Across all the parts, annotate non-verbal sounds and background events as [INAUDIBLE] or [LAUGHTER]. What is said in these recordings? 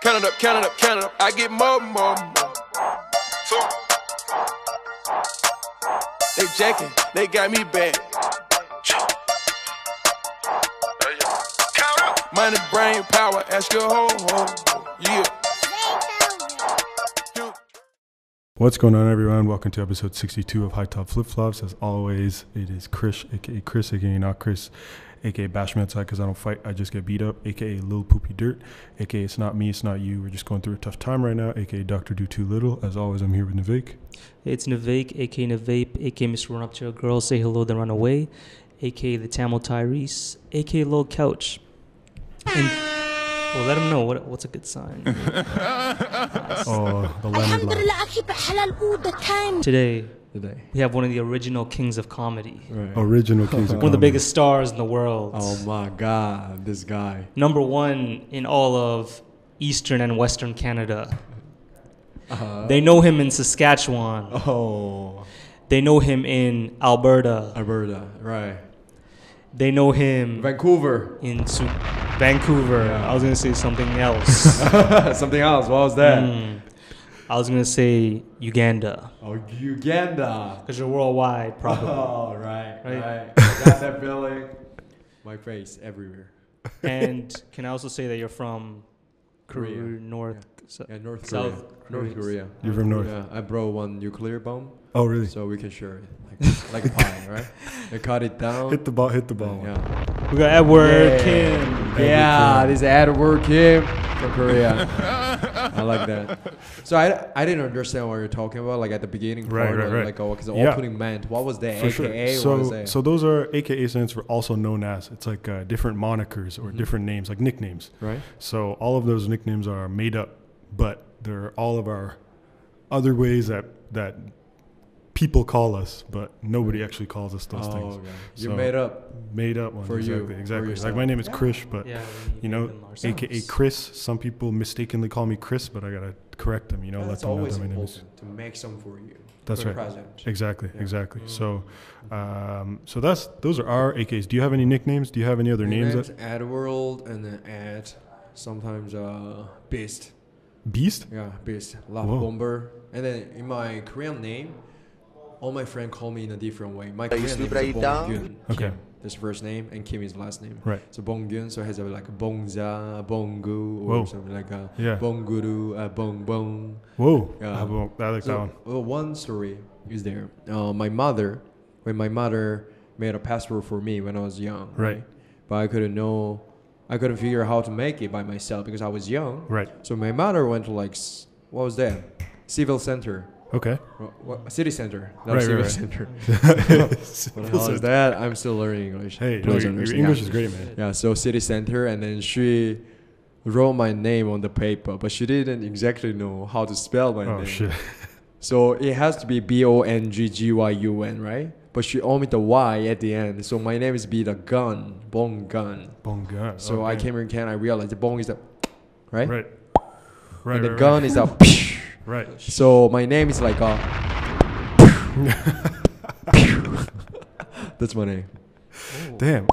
Count it up, count it up, count it up. I get more, more, more. So they jacking, they got me back. Money, brain, power, ask your whole, whole, yeah. What's going on, everyone? Welcome to episode 62 of High Top Flip Flops. As always, it is Chris, aka Chris, aka not Chris, aka Bashman outside because I don't fight, I just get beat up, aka Lil Poopy Dirt, aka It's Not Me, It's Not You. We're just going through a tough time right now, aka Dr. Do Too Little. As always, I'm here with Navik. It's Navik, aka Navape, aka Mr. Run Up to a Girl, Say Hello, Then Run Away, aka The Tamil Tyrese, aka Lil Couch. And, well, let them know what, what's a good sign. [LAUGHS] oh, the I keep it halal all the time. Today, Today. We have one of the original kings of comedy. Right. Original kings. one of the biggest stars in the world. Oh my God, this guy. Number one in all of Eastern and Western Canada. Uh, they know him in Saskatchewan. Oh. They know him in Alberta. Alberta, right. They know him Vancouver. in Su- Vancouver. Yeah. I was gonna say something else. [LAUGHS] Something else. What was that? Mm. I was gonna say Uganda Oh, Uganda. because you're worldwide, probably. [LAUGHS] Oh, right, Right. right. Got that feeling. My face everywhere. and can I also say that you're from Korea. Korea, North, so- Yeah, North South Korea. North Korea. You're from North. Yeah, I brought one nuclear bomb, Oh, really? so we can share it like, [LAUGHS] like a pie, right? [LAUGHS] They cut it down. Hit the ball, hit the ball. yeah. We got Edward Yeah. Kim. Yeah, this Edward Kim from Korea. [LAUGHS] I like that. So I, I didn't understand what you're talking about, like at the beginning Right, part, right, of, right. like oh, because the Yeah. opening meant what was that? For AKA sure. what is So, that? so those are AKA stands for also known as. It's like uh, different monikers or Mhm. different names, like nicknames. right? So all of those nicknames are made up, but they're all of our other ways that that people call us, but nobody actually calls us those oh, things. okay. You So- made up. Made up ones. For you, exactly. for. Like my name is Krish, but Yeah, you know, made them ourselves. AKA Chris. Some people mistakenly call me Chris, but I gotta correct them. You know, let That's them know always that my name is. to make some for you. That's for right. Present. Exactly. Yeah. Exactly. Mm. So, um, so that's those are our AKs. Do you have any nicknames? Do you have any other names? Names That, Adworld and then Ad. Sometimes uh, Beast. Beast. Yeah, Beast. Love Whoa. Bomber. And then in my Korean name, all my friends call me in a different way. My Korean name is it down? Bongyun. Okay. Kim. That's first name, and Kim is last name. Right. So Bongyun, so it has a, like a Bongza, Bongu, or Whoa. something like a Yeah. Bonguru, uh, Bong Bong. Whoa. Yeah. I, well, I like that So, one. well, one story is there. Uh, my mother, when my mother made a passport for me when I was young, Right. But I couldn't know, I couldn't figure out how to make it by myself because I was young. Right. So my mother went to like, what was that? Civil center, Okay. city center, not Right, civil right, right. center. [LAUGHS] what the hell is that? I'm still learning English. Hey, no, your, your. English Yeah. is great, man. Yeah, so city center, and then she wrote my name on the paper, but she didn't exactly know how to spell my Oh name. shit. [LAUGHS] So it has to be B O N G G Y U N, right? But she omitted the Y at the end. So my name is be the gun, Bong Gun. Bonga. So I okay. came here in Canada, I realized the bong is the right? Right. Right. and the gun is a [LAUGHS] Right. So my name is like a [LAUGHS] [LAUGHS] That's my name. Damn.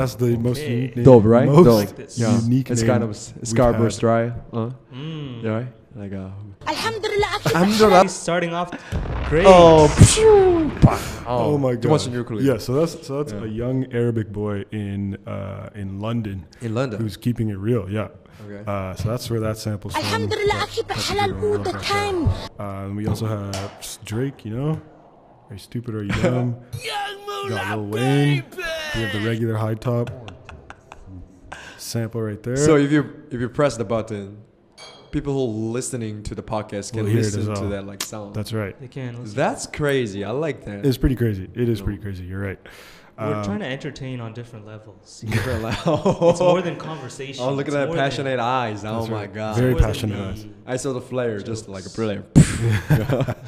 That's the most unique name. Dope, right? Most Dope. Like this. Yeah. unique It's name kind of Scarborough Stry. huh? mm. Yeah, right? Like, uh, Alhamdulillah. Alhamdulillah. starting off great. Oh, oh, oh my god. What's in your? Yeah, so that's so that's yeah. a young Arabic boy in uh, in London. In London. Who's keeping it real? Yeah. Okay. Uh, so that's where that sample's from. Alhamdulillah, keep halal all the time. Um, we also have Drake, you know? Are you stupid or are you [LAUGHS] dumb? young Moolah, Got Lil Wayne. Baby. We have the regular high top. Sample right there. So if you if you press the button, people who are listening to the podcast can Will hear it listen to oh, that like sound. that's right. They can. listen. That's crazy. I like that. It's pretty crazy. It is pretty crazy. You're right. We're Um, trying to entertain on different levels. Very loud. [LAUGHS] It's more than conversation. Oh, look at It's that more than- passionate eyes. Oh my right. god. Very more passionate eyes. I saw the flare just like a Jokes. brilliant. [LAUGHS]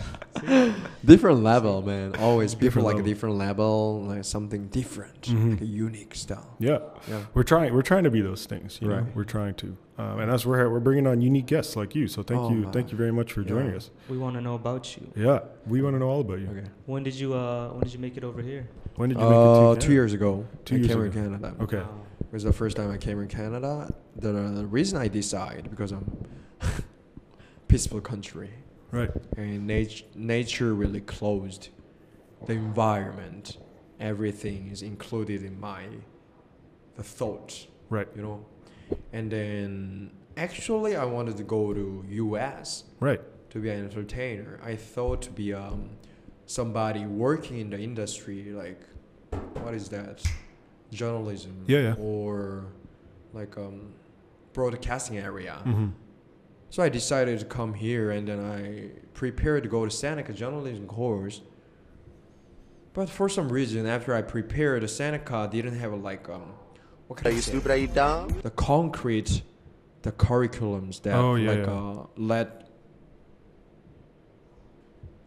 different level, man. Always people Different like level. a different level, like something different, Mhm. like a unique style. Yeah, Yeah. we're trying. We're trying to be those things. You know, Right. we're trying to, um, and that's where we're bringing on unique guests like you. So thank Oh, you, man. thank you very much for joining us. We want to know about you. Yeah, we want to know all about you. Okay. When did you uh when did you make it over here? When did you make Uh, it to two years ago. Two I years came ago. in Canada. Okay. Wow. It was the first time I came in Canada. The, the reason I decided because I'm [LAUGHS] peaceful country Right. and nature nature really closed. The environment, everything is included in my the thought. Right. you know. And then actually I wanted to go to US Right. to be an entertainer. I thought to be um somebody working in the industry like what is that? Journalism Yeah, yeah. or like um broadcasting area. hmm So I decided to come here and then I prepared to go to Seneca journalism course. But for some reason after I prepared the Seneca didn't have like um what can I say? the concrete the curriculums that Oh, yeah, like yeah. uh, let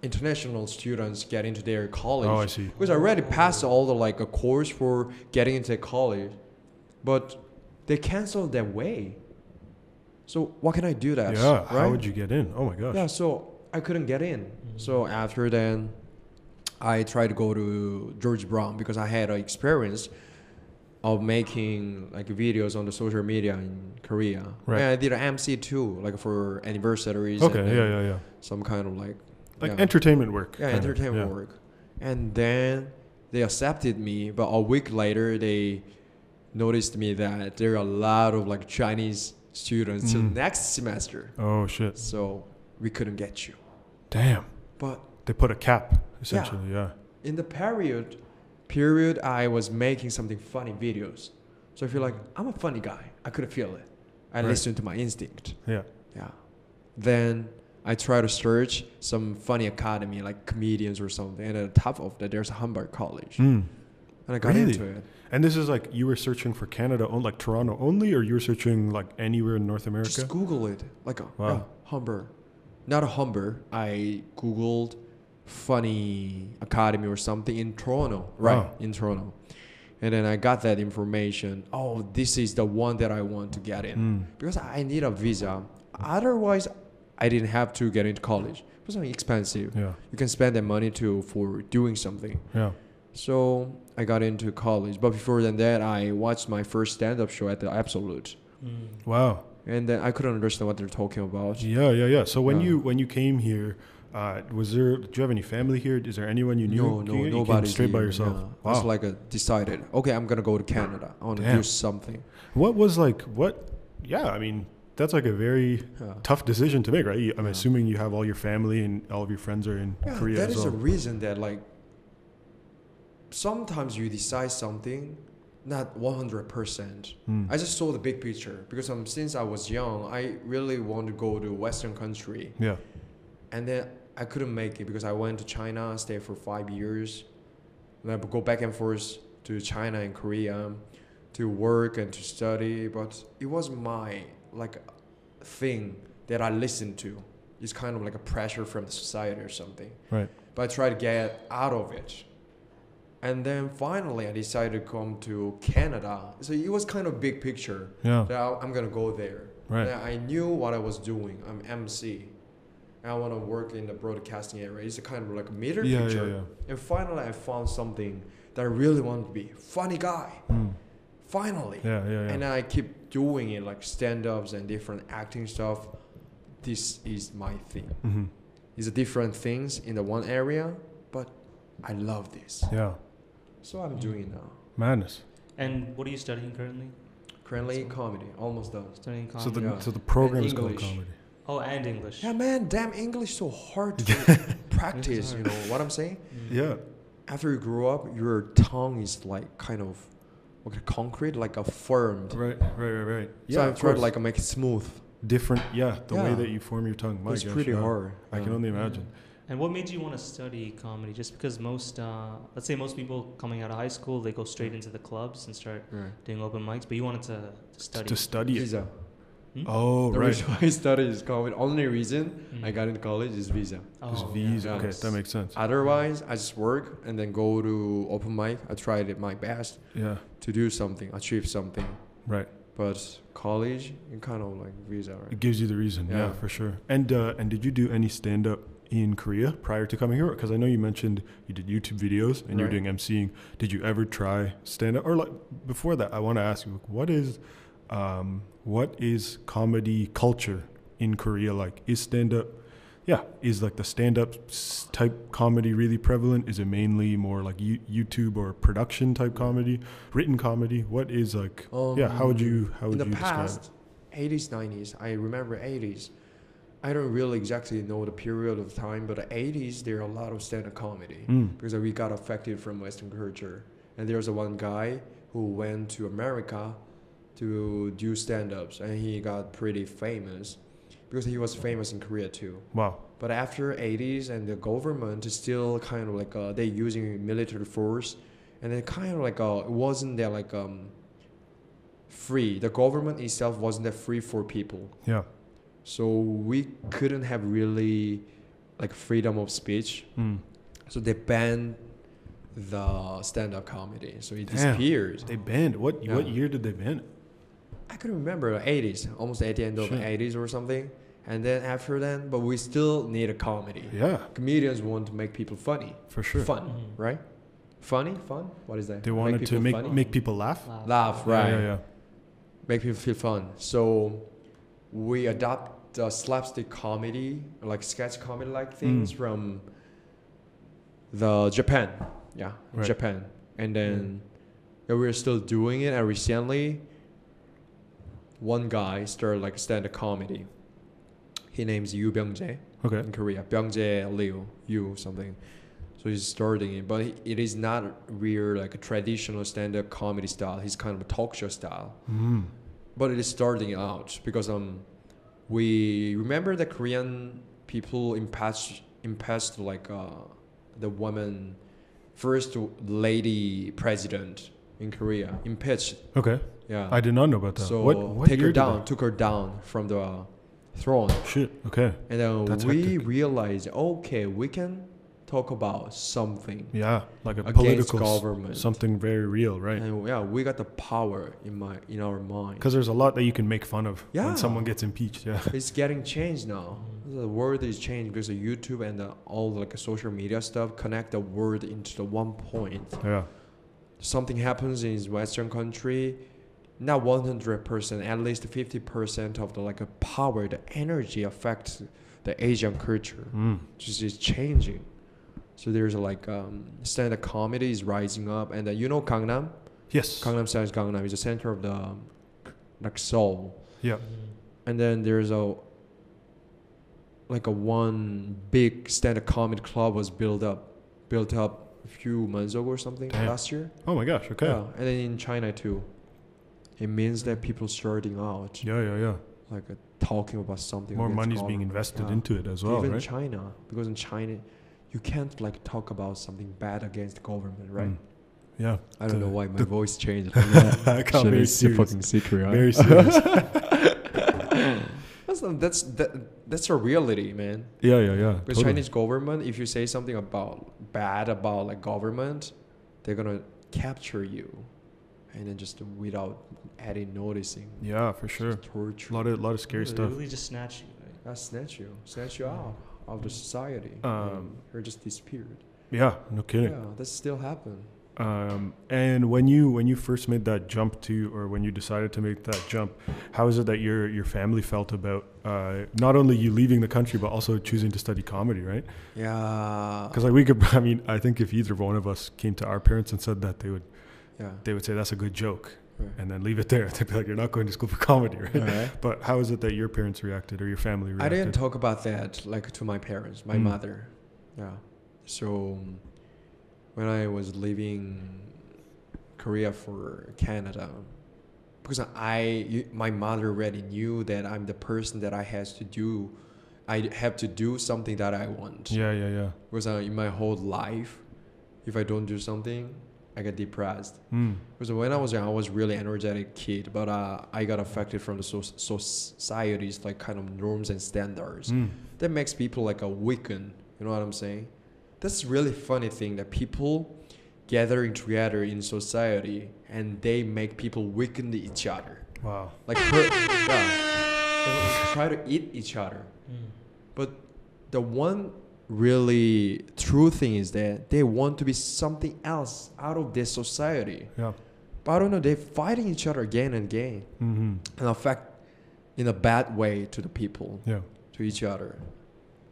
international students get into their college Oh, I see. because I already passed all the like a course for getting into college but they canceled that way so what can I do that Yeah. right How would you get in? Oh my gosh. yeah, so I couldn't get in. So after then, I tried to go to George Brown because I had an experience of making like videos on the social media in Korea. Right. And I did an MC too, like for anniversaries. Okay. Yeah. Yeah. Yeah. Some kind of like Like yeah. entertainment work. yeah, entertainment Yeah. work. And then they accepted me, but a week later they noticed me that there are a lot of like Chinese students till Mm. next semester. Oh shit. So we couldn't get you. Damn. But They put a cap essentially. Yeah. in the period period I was making something funny videos. So I feel like I'm a funny guy. I could feel it. I Right. listened to my instinct. Yeah. Yeah. Then I try to search some funny academy like comedians or something. And at the top of that there's a Humber College. Mm. And I got Really? into it. And this is like you were searching for Canada, on like Toronto only, or you were searching like anywhere in North America? Just Google it. Like a Wow. yeah, Humber. Not a Humber. I Googled funny academy or something in Toronto. Right. Wow. In Toronto. And then I got that information. Oh, this is the one that I want to get in. Mm. Because I need a visa. Otherwise I didn't have to get into college. It was expensive. Yeah. You can spend that money to for doing something. Yeah. So I got into college. But before than that I watched my first stand up show at the Absolute. Mm. Wow. And then I couldn't understand what they're talking about. Yeah, yeah, yeah. So when Yeah. you when you came here, uh, was there? Do you have any family here? Is there anyone you knew? No, no, You- you nobody. straight by yourself. I Wow. was like a decided. Okay, I'm gonna go to Canada. I want to do something. what was like? What? Yeah, I mean, that's like a very Yeah. tough decision to make, right? You- I'm Yeah. assuming you have all your family and all of your friends are in Yeah, Korea that is well. a reason that like sometimes you decide something not 100%. Mm. I just saw the big picture because um, since I was young, I really want to go to Western country, yeah. and then I couldn't make it because I went to China, stayed for five years, then I would go back and forth to China and Korea to work and to study. But it wasn't my like thing that I listened to. It's kind of like a pressure from the society or something. Right. But I try to get out of it. And then finally, I decided to come to Canada. So it was kind of big picture Yeah. that I- I'm gonna go there. Right. And I knew what I was doing. I'm MC. And I want to work in the broadcasting area. It's a kind of like a meter Yeah, yeah, picture. yeah. And finally, I found something that I really wanted to be. Funny guy. Mm. Finally. Yeah, yeah, yeah. And I keep doing it like stand-ups and different acting stuff. This is my thing. hmm It's a different things in the one area, but I love this. Yeah. So I'm doing it now. Madness. And what are you studying currently? Currently comedy, almost done. Studying comedy So the Yeah. so the program And is called comedy. oh, and English. Yeah, man, damn English so hard to [LAUGHS] practice. You know what I'm saying? Yeah. After you grow up, your tongue is like kind of like concrete, like a firm. Right. Right. Right. Right. so Yeah. I of try to like make it smooth. different. Yeah. The way that you form your tongue. My it's gosh, pretty yeah. hard. I can only imagine. And what made you want to study comedy? Just because most, uh, let's say most people coming out of high school, they go straight into the clubs and start Right. doing open mics, but you wanted to, to study. To study it. Visa. Oh, the right. reason why I studied is comedy. Only reason Mm. I got into college is visa. Just Oh, visa. yeah. Okay, that makes sense. Otherwise, I just work and then go to open mic. I tried it my best Yeah. To do something, achieve something. Right. But college, you kind of like visa, right? It gives you the reason. Yeah, Yeah. for sure. And uh, and did you do any stand up in Korea prior to coming here? Because I know you mentioned you did YouTube videos and you're doing MCing. Did you ever try stand up? Or like before that, I want to ask you, what is um, what is comedy culture in Korea like? Is stand up? Yeah, is like the stand up type comedy really prevalent? Is it mainly more like you, YouTube or production type comedy, written comedy? What is like? yeah, how would you how would Um, in you the describe? past, 80s, 90s, I remember 80s. I don't really exactly know the period of time, but the 80s there are a lot of stand-up comedy? Mm. because we got affected from Western culture. And there's a one guy who went to America to do stand-ups, and he got pretty famous because he was famous in Korea too. Wow. But after 80s and the government is still kind of like uh, they using military force, and it kind of like uh, it wasn't that like um free. The government itself wasn't that free for people, Yeah. so we couldn't have really like freedom of speech. Mm. So they banned the stand-up comedy, so it Damn. disappeared. They banned what? What year did they ban it? I couldn't remember 80s, almost at the end of Shit. the 80s or something. And then after that, but we still need a comedy. Yeah, Comedians want to make people funny. for sure. Fun, Mhm. right? Funny, fun. What is that? They wanted to make funny? make people laugh. Laugh. laugh, Yeah, right? Yeah, yeah. Make people feel fun. So we adopt the slapstick comedy, like sketch comedy, like things Mm. from the Japan, yeah, Right. Japan, and then yeah, we're still doing it. And recently, one guy started like stand-up comedy. He name's Yu Byung-jae. Okay. in Korea. Byungjae Liu, Yu something. So he's starting it, but it is not real like a traditional stand-up comedy style. He's kind of a talk show style, Mm. but it is starting out because um, we remember the Korean people impeached impeached like uh, the woman first lady president in Korea impeached. Okay. Yeah. I did not know about that. so what? What take her down, took her down from the uh, throne. Shit. Okay. And then That's we hectic. realized, okay, we can talk about something Yeah, like a political government. something very real, right? And yeah, we got the power in my in our mind. Because there's a lot that you can make fun of Yeah. when someone gets impeached. Yeah. [LAUGHS] It's getting changed now. The world is changed because of YouTube and the, all the, like social media stuff connect the world into the one point. Yeah. Something happens in Western country, not one hundred percent, at least fifty percent of the like a power, the energy affects the Asian culture. Mm. just is changing. So there's like um, stand-up comedy is rising up, and uh, you know Gangnam. Yes. Gangnam Style is Gangnam is the center of the um, like Seoul, Yeah. and then there's a like a one big stand-up comedy club was built up, built up a few months ago or something Damn. last year. Oh my gosh. Okay. Yeah, and then in China too. It means that people starting out Yeah. Yeah. Yeah. like uh, talking about something. More money is being invested Yeah. into it as well, even right? China, because in China, you can't like talk about something bad against government, right? Mm. Yeah. I don't know why my voice changed. [LAUGHS] I very it's serious. fucking secret, right? Very serious. [LAUGHS] [LAUGHS] that's that's that, that's a reality, man. yeah. Yeah. Yeah. Because totally. Chinese government, if you say something about bad about like government, they're gonna capture you, and then just without any noticing, Yeah, for sure. torture. A lot of lot of scary They stuff. Really just snatch you. Right? That snatch you, snatch you out of the society, Um, or just disappeared. Yeah. No kidding. Yeah, that still happened. Um, and when you when you first made that jump to, or when you decided to make that jump, how is it that your your family felt about uh, not only you leaving the country but also choosing to study comedy, right? Yeah. Because like we could, [LAUGHS] I mean, I think if either one of us came to our parents and said that, they would yeah. they would say that's a good joke Right. and then leave it there. [LAUGHS] They'd be like, you're not going to school for comedy, right? Alright. But how is it that your parents reacted or your family reacted? I didn't talk about that like to my parents, my Mm. mother. Yeah. So when I was leaving Korea for Canada, because I my mother already knew that I'm the person that I has to do, I have to do something that I want. Yeah, yeah, yeah. Because uh, in my whole life, if I don't do something, I got depressed. Mm. Because when I was young, I was really energetic kid, but uh, I got affected from the so- society's like kind of norms and standards. Mm. That makes people like a weaken. You know what I'm saying? That's really funny thing that people gathering together in society and they make people weaken each other. Wow. Like hurt, yeah, try to eat each other. Mm. But the one really true thing is that they want to be something else out of this society. Yeah. But I don't know, they're fighting each other again and again Mm-hmm. and affect in a bad way to the people, Yeah. to each other.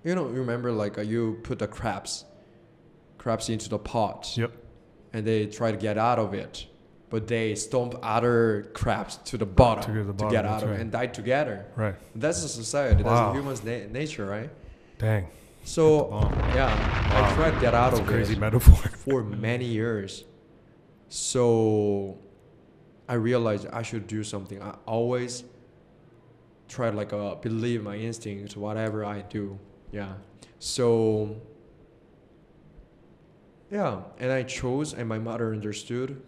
You know, remember like uh, you put the crabs, crabs into the pot, Yep. and they try to get out of it, but they stomp other crabs to the bottom To get the to get that's out of it and die together. Right. That's a society. That's Wow. a human's na- nature, right? Dang. So yeah, Wow. I tried get out That's a of crazy it metaphor. [LAUGHS] for many years. So I realized I should do something. I always try to like uh, believe my instincts, whatever I do. Yeah. So yeah, and I chose, and my mother understood,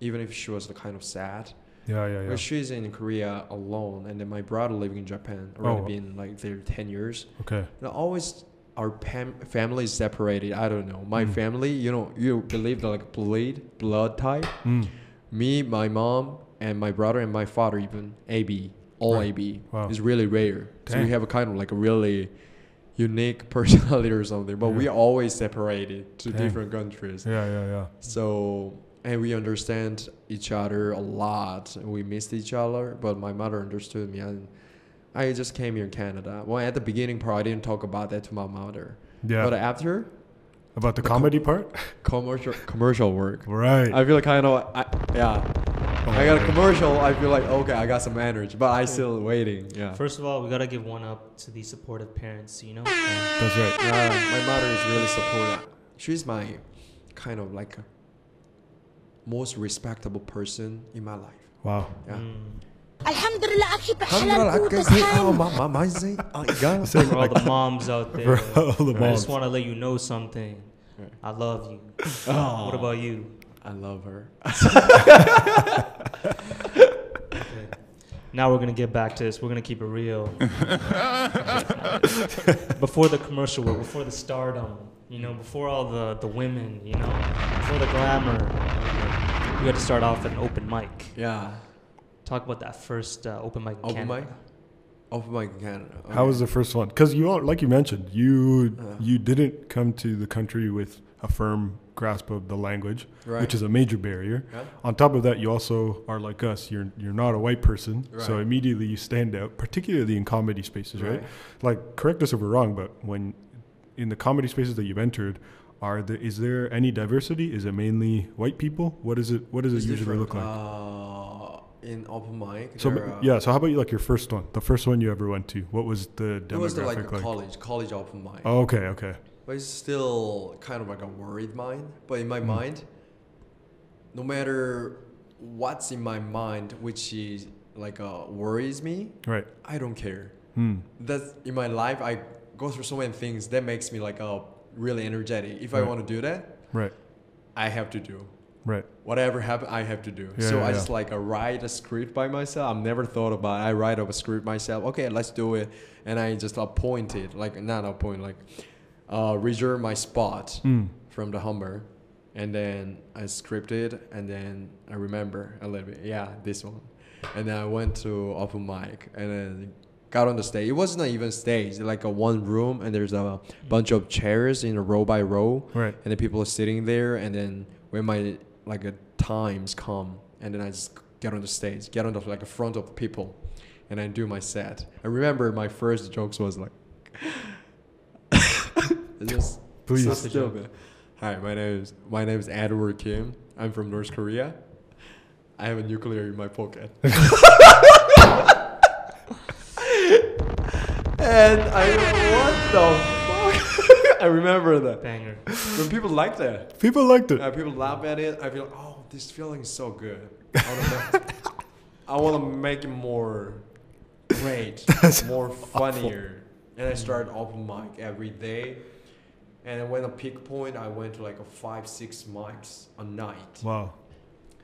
even if she was the kind of sad. Yeah, yeah, yeah. But she's in Korea alone, and then my brother living in Japan already Oh. been like there ten years. Okay. And always our pam- family is separated. I don't know. My Mm. family, you know, you believe like blood blood type. Mm. Me, my mom, and my brother and my father even AB, all Right. AB Wow. is really rare. So we have a kind of like a really unique [LAUGHS] personality or something. But we always separated to Dang. different countries. Yeah, yeah, yeah. So and we understand each other a lot. We missed each other, but my mother understood me, and I just came here in Canada. Well, at the beginning part, I didn't talk about that to my mother. Yeah. But after About the the co- comedy part? [LAUGHS] commercial commercial work, Right. I feel like kind of I, yeah. Oh, I got a commercial. I feel like okay, I got some energy, but I still waiting. Yeah. First of all, we gotta give one up to the supportive parents. You know. That's right. Yeah, my mother is really supportive. She's my kind of like a most respectable person in my life. Wow. Yeah. Mm. Alhamdulillah, أكيد Alhamdulillah, بحلال I can قوت say, oh, التايم my, my, my say, oh, God. For all the moms out there, For all the I moms. just want to let you know something. Right. I love you. Oh, What about you? I love her. Now we're gonna get back to this. We're gonna keep it real. [LAUGHS] before the commercial work, before the stardom, you know, before all the the women, you know, before the glamour, we got to start off at an open mic. Yeah. Talk about that first uh, open mic. In Open Canada. mic? Open mic in Canada. How was the first one? Because you all, like you mentioned, you Uh. you didn't come to the country with a firm grasp of the language, Right. which is a major barrier. Yeah. On top of that, you also are like us. You're you're not a white person, so immediately you stand out, particularly in comedy spaces, right? Right. Like, correct us if we're wrong, but when in the comedy spaces that you've entered, are there is there any diversity? Is it mainly white people? What is it? What does It's it usually different. look like? Uh, in open mic, so there, uh, yeah. So how about you like your first one, the first one you ever went to? What was the demographic it was the, like like? college, college open mic. Oh, okay, okay. But it's still kind of like a worried mind. But in my mind, no matter what's in my mind, which is like uh, worries me, Right. I don't care. Hmm. That's in my life. I go through so many things that makes me like uh, really energetic. If I want to do that, Right. I have to do. Right. Whatever happen, I have to do. Yeah, so yeah, I yeah. just like uh, write a script by myself. I've never thought about. It. I write up a script myself. Okay, let's do it, and I just appoint it. Like not appoint, like uh, reserve my spot Hmm. from the Humber, and then I scripted, and then I remember a little bit. Yeah, this one, and then I went to open mic, and then got on the stage. It wasn't even stage, like a one room, and there's a bunch of chairs in a row by row, Right. and the people are sitting there, and then when my like a times come, and then I just get on the stage, get on the like front of people, and I do my set. I remember my first jokes was like. [LAUGHS] just [LAUGHS] Please. so stupid. Hi, my name is my name is Edward Kim. I'm from North Korea. I have a nuclear in my pocket. [LAUGHS] and I what the? I remember that. Banger. When people like that, People liked it. uh, people laugh at it. I feel like, oh, this feeling is so good. I want to make, I want to make it more great, [LAUGHS] more funnier. And I started open mic every day. And when a peak point, I went to like a five, six mics a night. Wow.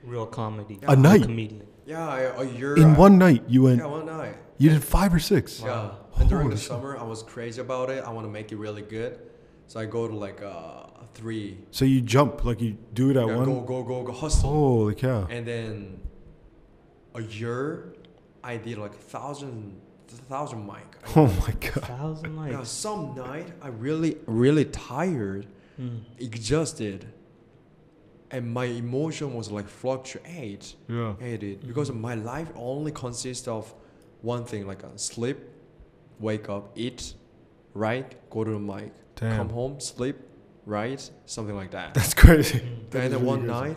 Real comedy. A Real night? Comedian. Yeah, I- a year. In I- one night, you went. Yeah, one night. You did five or six. Yeah. And during Holy the shit. summer, I was crazy about it. I want to make it really good. So I go to like uh, three. So you jump like you do it at Yeah, one. go, go, go, go, hustle. Holy cow! And then a year, I did like thousand, thousand mic. Oh my god! Thousand Yeah, likes. some night I really, really tired, Mm. exhausted, and my emotion was like fluctuate. Yeah. hated because my life only consists of one thing like uh, sleep wake up eat write go to the mic Damn. come home sleep write something like that That's crazy. Mm. That and then really one crazy. night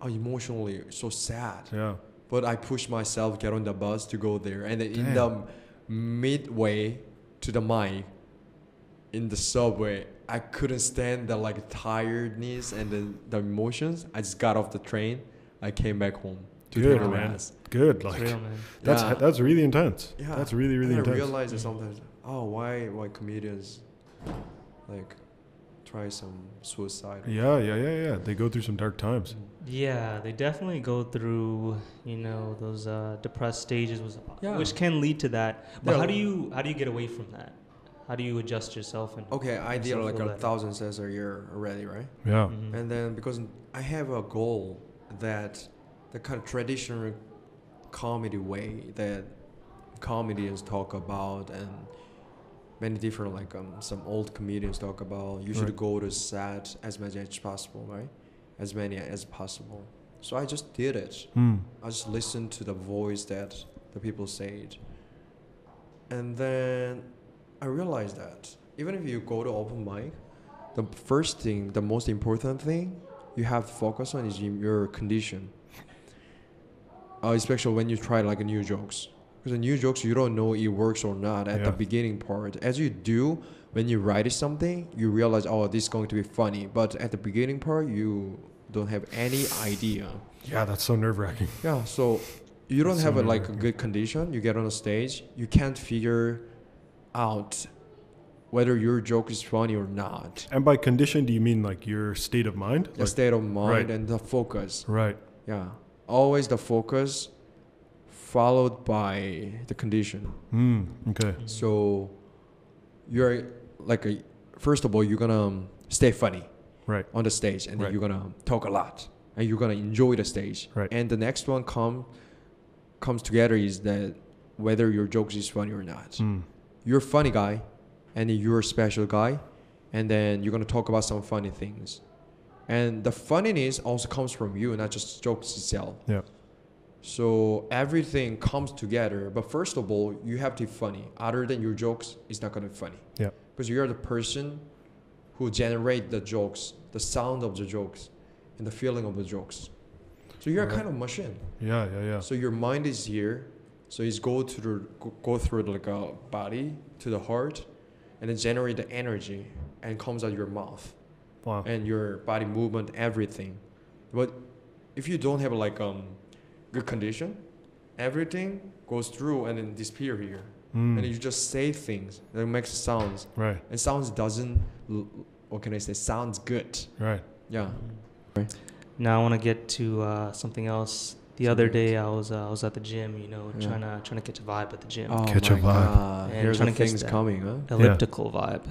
i emotionally so sad Yeah. but i pushed myself get on the bus to go there and then in the midway to the mic in the subway i couldn't stand the like tiredness and the, the emotions i just got off the train i came back home to Good, take man. rest Good. Like real, man. that's Yeah. that's really intense. Yeah, That's really really and I intense. realize sometimes, oh, why why comedians like try some suicide? Yeah, yeah, yeah, yeah. They go through some dark times. Yeah, they definitely go through, you know, those uh, depressed stages, was, Yeah. which can lead to that. But Yeah. how do you how do you get away from that? How do you adjust yourself and? Okay, I did Yourself like feel a thousand sets a year already, right? Yeah. Mhm. And then because I have a goal that the kind of traditional comedy way that comedians talk about and many different like um, some old comedians talk about you should Right. go to set as many as possible right as many as possible so i just did it Hmm. I just listened to the voice that the people said. And then I realized that even if you go to open mic, the first thing, the most important thing you have to focus on is your condition. Uh, especially when you try like new jokes. Because the new jokes, you don't know it works or not at Yeah. the beginning part. As you do, when you write something, you realize, oh, this is going to be funny. But at the beginning part, you don't have any idea. Yeah, that's so nerve wracking. Yeah, so you don't That's have so a like a good condition. You get on a stage, you can't figure out whether your joke is funny or not. And by condition, do you mean like your state of mind? The Like- state of mind right. and the focus. right. Yeah, always the focus followed by the condition. Hmm. Okay. So you're like a first of all you're gonna um, stay funny Right. on the stage, and then Right. you're gonna talk a lot, and you're gonna enjoy the stage. Right. And the next one come comes together is that whether your jokes is funny or not. Hmm. You're a funny guy, and then you're a special guy, and then you're gonna talk about some funny things, and the funniness also comes from you, not just jokes itself. Yeah. So everything comes together. But first of all, you have to be funny. Other than your jokes, it's not gonna be funny. Yeah. Because you're the person who generate the jokes, the sound of the jokes, and the feeling of the jokes. So you're Right. a kind of machine. Yeah. Yeah. Yeah. So your mind is here. So it's go to the go- go through like a body to the heart, and then generate the energy and comes out your mouth Wow. and your body movement, everything. But if you don't have like um good condition, everything goes through and then disappear here, Hmm. and you just say things that makes sounds, Right. and sounds doesn't. What can I say? Sounds good. Right. Yeah. Right. Now I want to get to uh, something else. The other day I was uh, I was at the gym, you know, Yeah. trying to trying to catch a vibe at the gym, Oh Catch a vibe. God. And Here's trying to catch things that. coming, huh? elliptical vibe,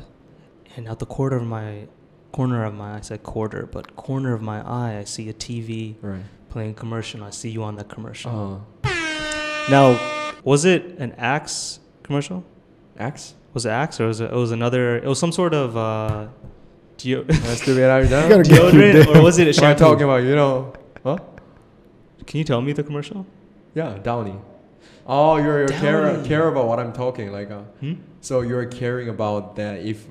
and at the corner of my corner of my eye, I said quarter, but corner of my eye I see a TV Right. playing commercial. I see you on that commercial. Uh, Now, was it an Axe commercial? Axe? Was it Axe or was it, it was another? It was some sort of uh, deo- [LAUGHS] That's to be right now. You gotta deodorant, or was it a [LAUGHS] What am I shampoo? talking about? You know? Huh? Can you tell me the commercial? Yeah, Downy. Oh, you're, you're care care about what I'm talking like. Uh, Hmm? so you're caring about that if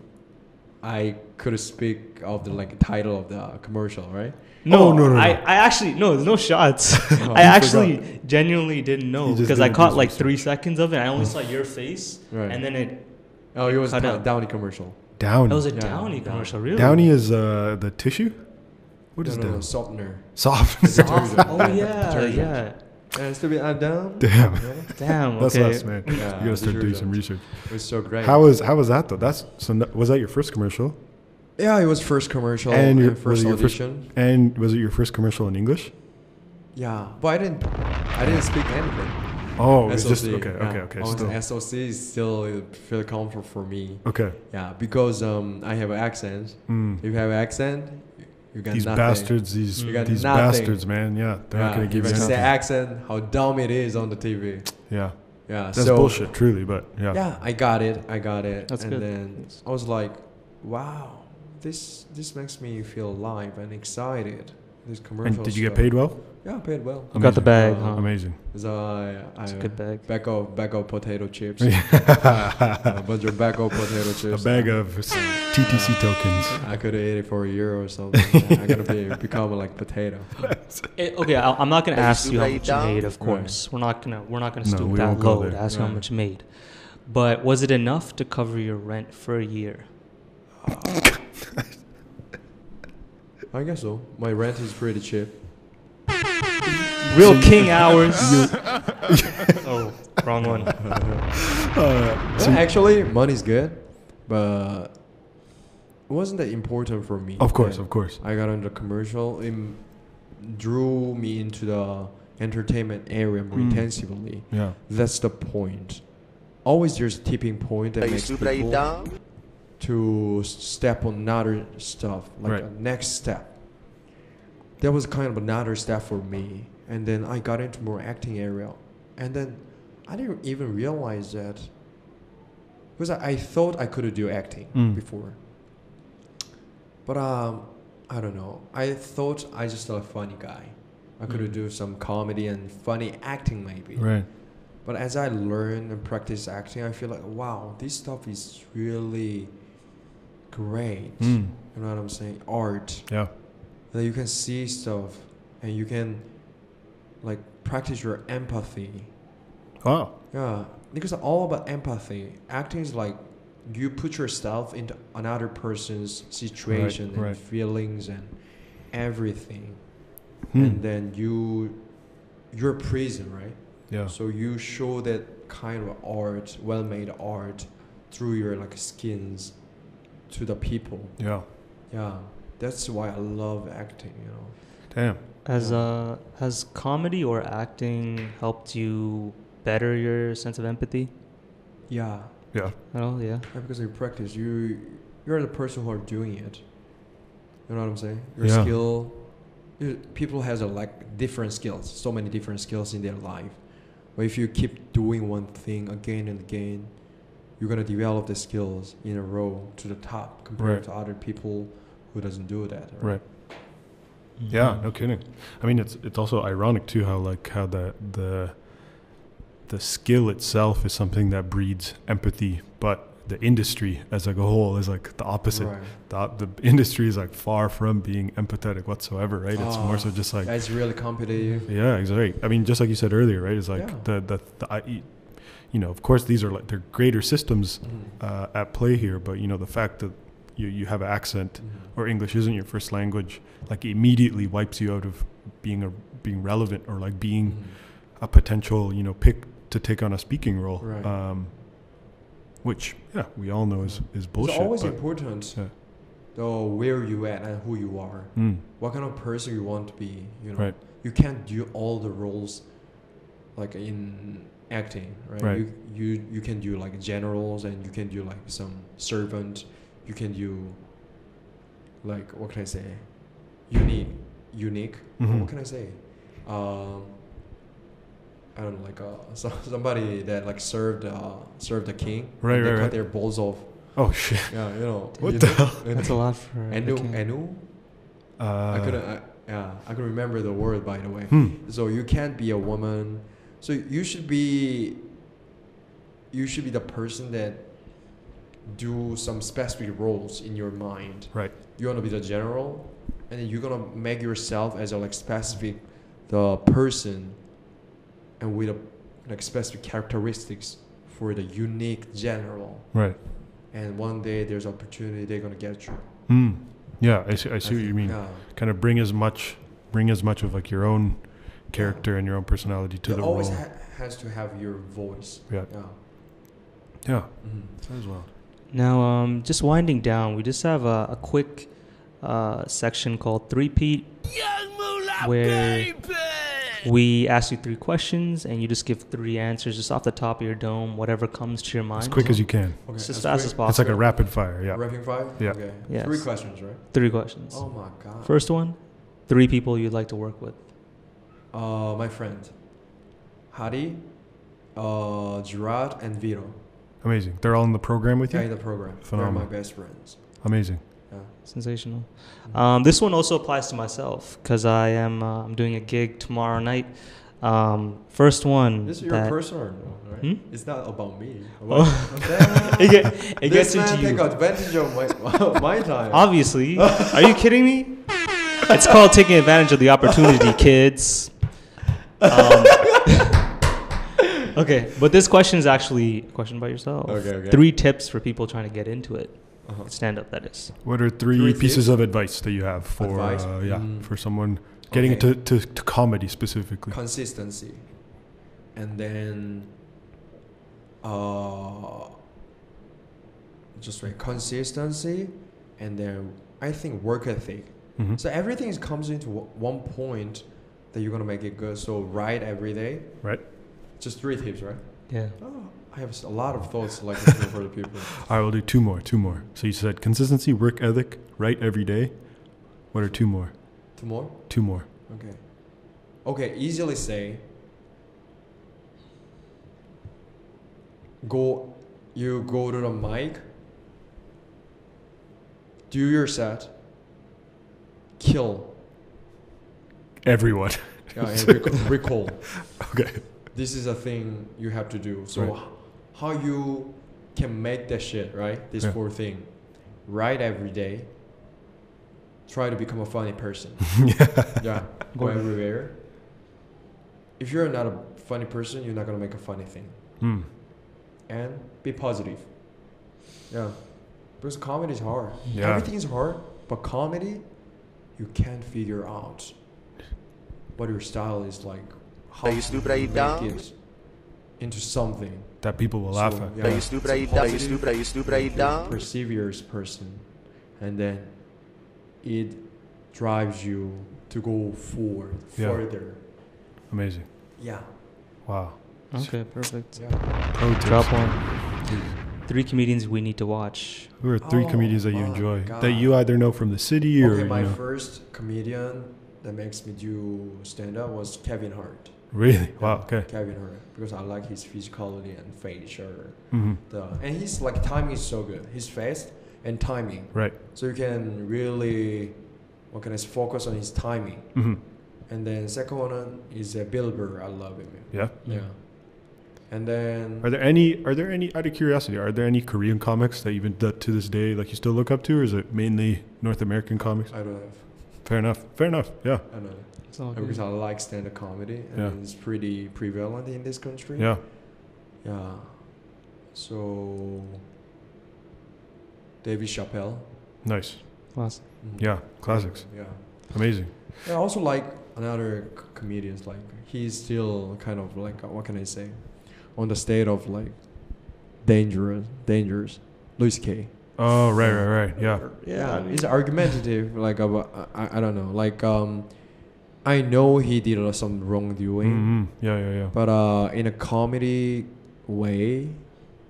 I could speak of the like title of the commercial, right? No, Oh, no, no, no. I, I actually no, there's no shots. [LAUGHS] Oh, I you actually genuinely didn't know because I caught like three seconds of it. I only saw your face, Right. and then it. Oh, it was Cut a. Downy commercial. Downy. It was a Yeah, Downy Downy. commercial, really. Downy is uh the tissue. What is no, no, no, that? softener. Soft. Soft- [LAUGHS] Oh yeah, yeah. And it's to be uh, [LAUGHS] down. Damn. Damn. That's okay. us, man. Yeah, you gotta start doing some research. It was so great. How was how was that though? That's so. n- Was that your first commercial? Yeah, it was first commercial And and, your- was first it your first- audition. And was it your first commercial in English? Yeah, but I didn't. I didn't speak anything. Oh, it's just okay, yeah. okay, okay. I was Still, SOC is still uh, feel comfortable for me. okay. Yeah, because um, I have an accent. Mm. If you have accent, you got These nothing. bastards, these You got these nothing. bastards, man. Yeah, they're not gonna give you I say anything. accent, how dumb it is on the TV. Yeah, Yeah, that's so bullshit, truly. But yeah, yeah, I got it. I got it. That's and good. then I was like, wow, this this makes me feel alive and excited. This commercial. And did you get paid well? Yeah, paid well. You got the bag, Uh, huh? Amazing. So I, I It's a good bag. bag of bag of potato chips, [LAUGHS] a bunch of bag of potato chips. a bag of TTC tokens. I could have ate it for a year or something. [LAUGHS] I'm gonna be become like potato. [LAUGHS] Eh, okay, I, I'm not gonna ask you how Super much you made. Of course, we're not gonna we're not gonna stoop we that won't low to ask you how much you made. But was it enough to cover your rent for a year? I guess so. My rent is pretty cheap. Real king hours. [LAUGHS] oh, wrong one. [LAUGHS] Uh, Yeah, actually, money's good, but it wasn't that important for me. of course, of course. I got on the commercial. It drew me into the entertainment area more Mm. intensively. Yeah, That's the point. Always there's a tipping point that Hey, makes Super people down. to step on another stuff, like Right. a next step. That was kind of another step for me, and then I got into more acting area, and then I didn't even realize that because I, I thought I could do acting Mm. before, but um, I don't know. I thought I just a funny guy. I could Mm. do some comedy and funny acting maybe. right. But as I learn and practice acting, I feel like wow, this stuff is really great. Mm. You know what I'm saying? Art Yeah, that you can see stuff and you can like practice your empathy. wow. Yeah, because it's all about empathy. Acting is like you put yourself into another person's situation and right. feelings and everything, Hmm. and then you you're a prison, right? Yeah, So you show that kind of art, well-made art, through your like skins, to the people. yeah. Yeah, that's why I love acting. You know. Damn. Has uh has comedy or acting helped you better your sense of empathy? Yeah, Yeah, At all? Yeah. yeah, because you practice, you you're the person who are doing it. You know what I'm saying? Your Yeah. skill. People has a, like different skills, so many different skills in their life. But if you keep doing one thing again and again, you're gonna develop the skills in a row to the top compared Right. to other people who doesn't do that. right. Yeah, Mhm. no kidding. I mean, it's it's also ironic too how like how the the the skill itself is something that breeds empathy, but the industry as like a whole is like the opposite. Right. The, the industry is like far from being empathetic whatsoever, right? It's more so Oh, just like That's really competitive. yeah, exactly. I mean, just like you said earlier, right? It's like Yeah. the the the I, you know, of course, these are like they're greater systems Mhm. uh, at play here, but you know, the fact that you you have an accent Mhm. or English isn't your first language, like immediately wipes you out of being a being relevant or like being Mhm. a potential you know pick to take on a speaking role. Right. Um, which yeah, we all know is is bullshit. It's always but- important, Yeah. though, where you at and who you are. Mm, What kind of person you want to be. You know, Right. you can't do all the roles, like in acting, right? Right. You you you can do like generals, and you can do like some servant. You can do. Like what can I say? Unique, unique. Or Mhm. What can I say? Um, I don't know, like uh, [LAUGHS] so, somebody that like served uh, served the king. Right, and they right, cut right. their balls off. Oh shit! Yeah, you know. [LAUGHS] What you the know, hell? and- That's a lot for. a Anu, anu. Uh, I couldn't. I, yeah, I can remember the word by the way. Hmm. So you can't be a woman. So you should be. You should be the person that do some specific roles in your mind. Right. You want to be the general, and then you're gonna make yourself as a like specific, the person, and with a like specific characteristics for the unique general. Right. And one day there's opportunity they're gonna get you. Hmm. Yeah, I see. I see what you mean. Yeah. Kind of bring as much, bring as much of like your own character and your own personality to it the always role. ha- has to have your voice. Yeah. Yeah. yeah, Mhm. that as well. Now, um, just winding down, we just have a, a quick uh, section called Three Pete, where we ask you three questions and you just give three answers just off the top of your dome, whatever comes to your mind. As quick as you can. Okay. Just as as fast as possible. It's like a rapid fire. Yeah. Rapid fire? Yeah. Okay. Yes. Three questions, right? Three questions. Oh my god. First one, three people you'd like to work with. Uh, my friend, Hadi, uh, Gerard, and Vito. Amazing. They're all in the program with Yeah, you. in the program. Phenomenal. They're my best friends. Amazing. Yeah. Sensational. Um, this one also applies to myself because I am uh, I'm doing a gig tomorrow night. Um, first one. This is your that- personal, right? Hmm? It's not about me. [LAUGHS] Oh. It, get, it this gets man into take you. advantage of my [LAUGHS] my time. Obviously. [LAUGHS] Are you kidding me? It's called taking advantage of the opportunity, kids. Um, [LAUGHS] okay, but this question is actually a question about yourself. Okay, okay. Three tips for people trying to get into it. Uh-huh. Stand up, that is. What are three, Three pieces tips? of advice that you have for uh, yeah Mm. for someone getting Okay. into to, to comedy specifically? Consistency, and then, uh, just like consistency, and then I think work ethic. Mhm. So everything is- comes into w- one point that you're gonna make it good. So write every day. Right. Just three tips, right? Yeah. Oh, I have a lot of thoughts like for the people. [LAUGHS] All right, we'll do two more. Two more. So you said consistency, work ethic, write every day. What are two more? Two more. Two more. Okay. Okay. Easily say. Go. You go to the mic. Do your set. Kill. Everyone. Yeah, and [LAUGHS] recall. okay. This is a thing you have to do. So, Right. how you can make that shit right? This Yeah. four thing. Write every day. Try to become a funny person. [LAUGHS] yeah. Yeah. [LAUGHS] Go everywhere. If you're not a funny person, you're not gonna make a funny thing. Hmm. And be positive. Yeah. Because comedy is hard. Yeah. Everything is hard, but comedy, you can't figure out what your style is like. How Are you stupid? Are you dumb? into something. That people will laugh So, at. yeah, Are you stupid? Are you a dumb? Are you stupid? Are you stupid? Are you dumb? Perseveres person, and then it drives you to go forward, Yeah. further. Amazing. Yeah. Wow. Okay, perfect. Yeah. Pro. Drop one. Three comedians we need to watch. Who are three Oh comedians that you enjoy God. that you either know from the city or Okay, you my know? first comedian that makes me do stand up was Kevin Hart. Really? Wow. Okay. Kevin Hart because I like his physicality and facial. hmm The and he's like timing is so good. He's fast and timing, Right. so you can really what can I say, focus on his timing. hmm And then second one is uh, Bill Burr. I love him. Yeah. Yeah. And then Are there any? Are there any? Out of curiosity, are there any Korean comics that even that to this day like you still look up to, or is it mainly North American comics? I don't have. Fair enough. Fair enough. Yeah. I know. It's all Because. I like stand-up comedy and Yeah. it's pretty prevalent in this country. Yeah. Yeah. So David Chappelle. Nice. Awesome. Mhm. Yeah. Classics. Yeah. Amazing. Yeah, I also like another c- comedians like he's still kind of like uh, what can I say, on the state of like dangerous, dangerous. Louis K. Oh right, right, right. Yeah. Yeah, he's argumentative. Like about I, I don't know. Like um, I know he did some wrongdoing, hmm Yeah, yeah, yeah. but uh, in a comedy way,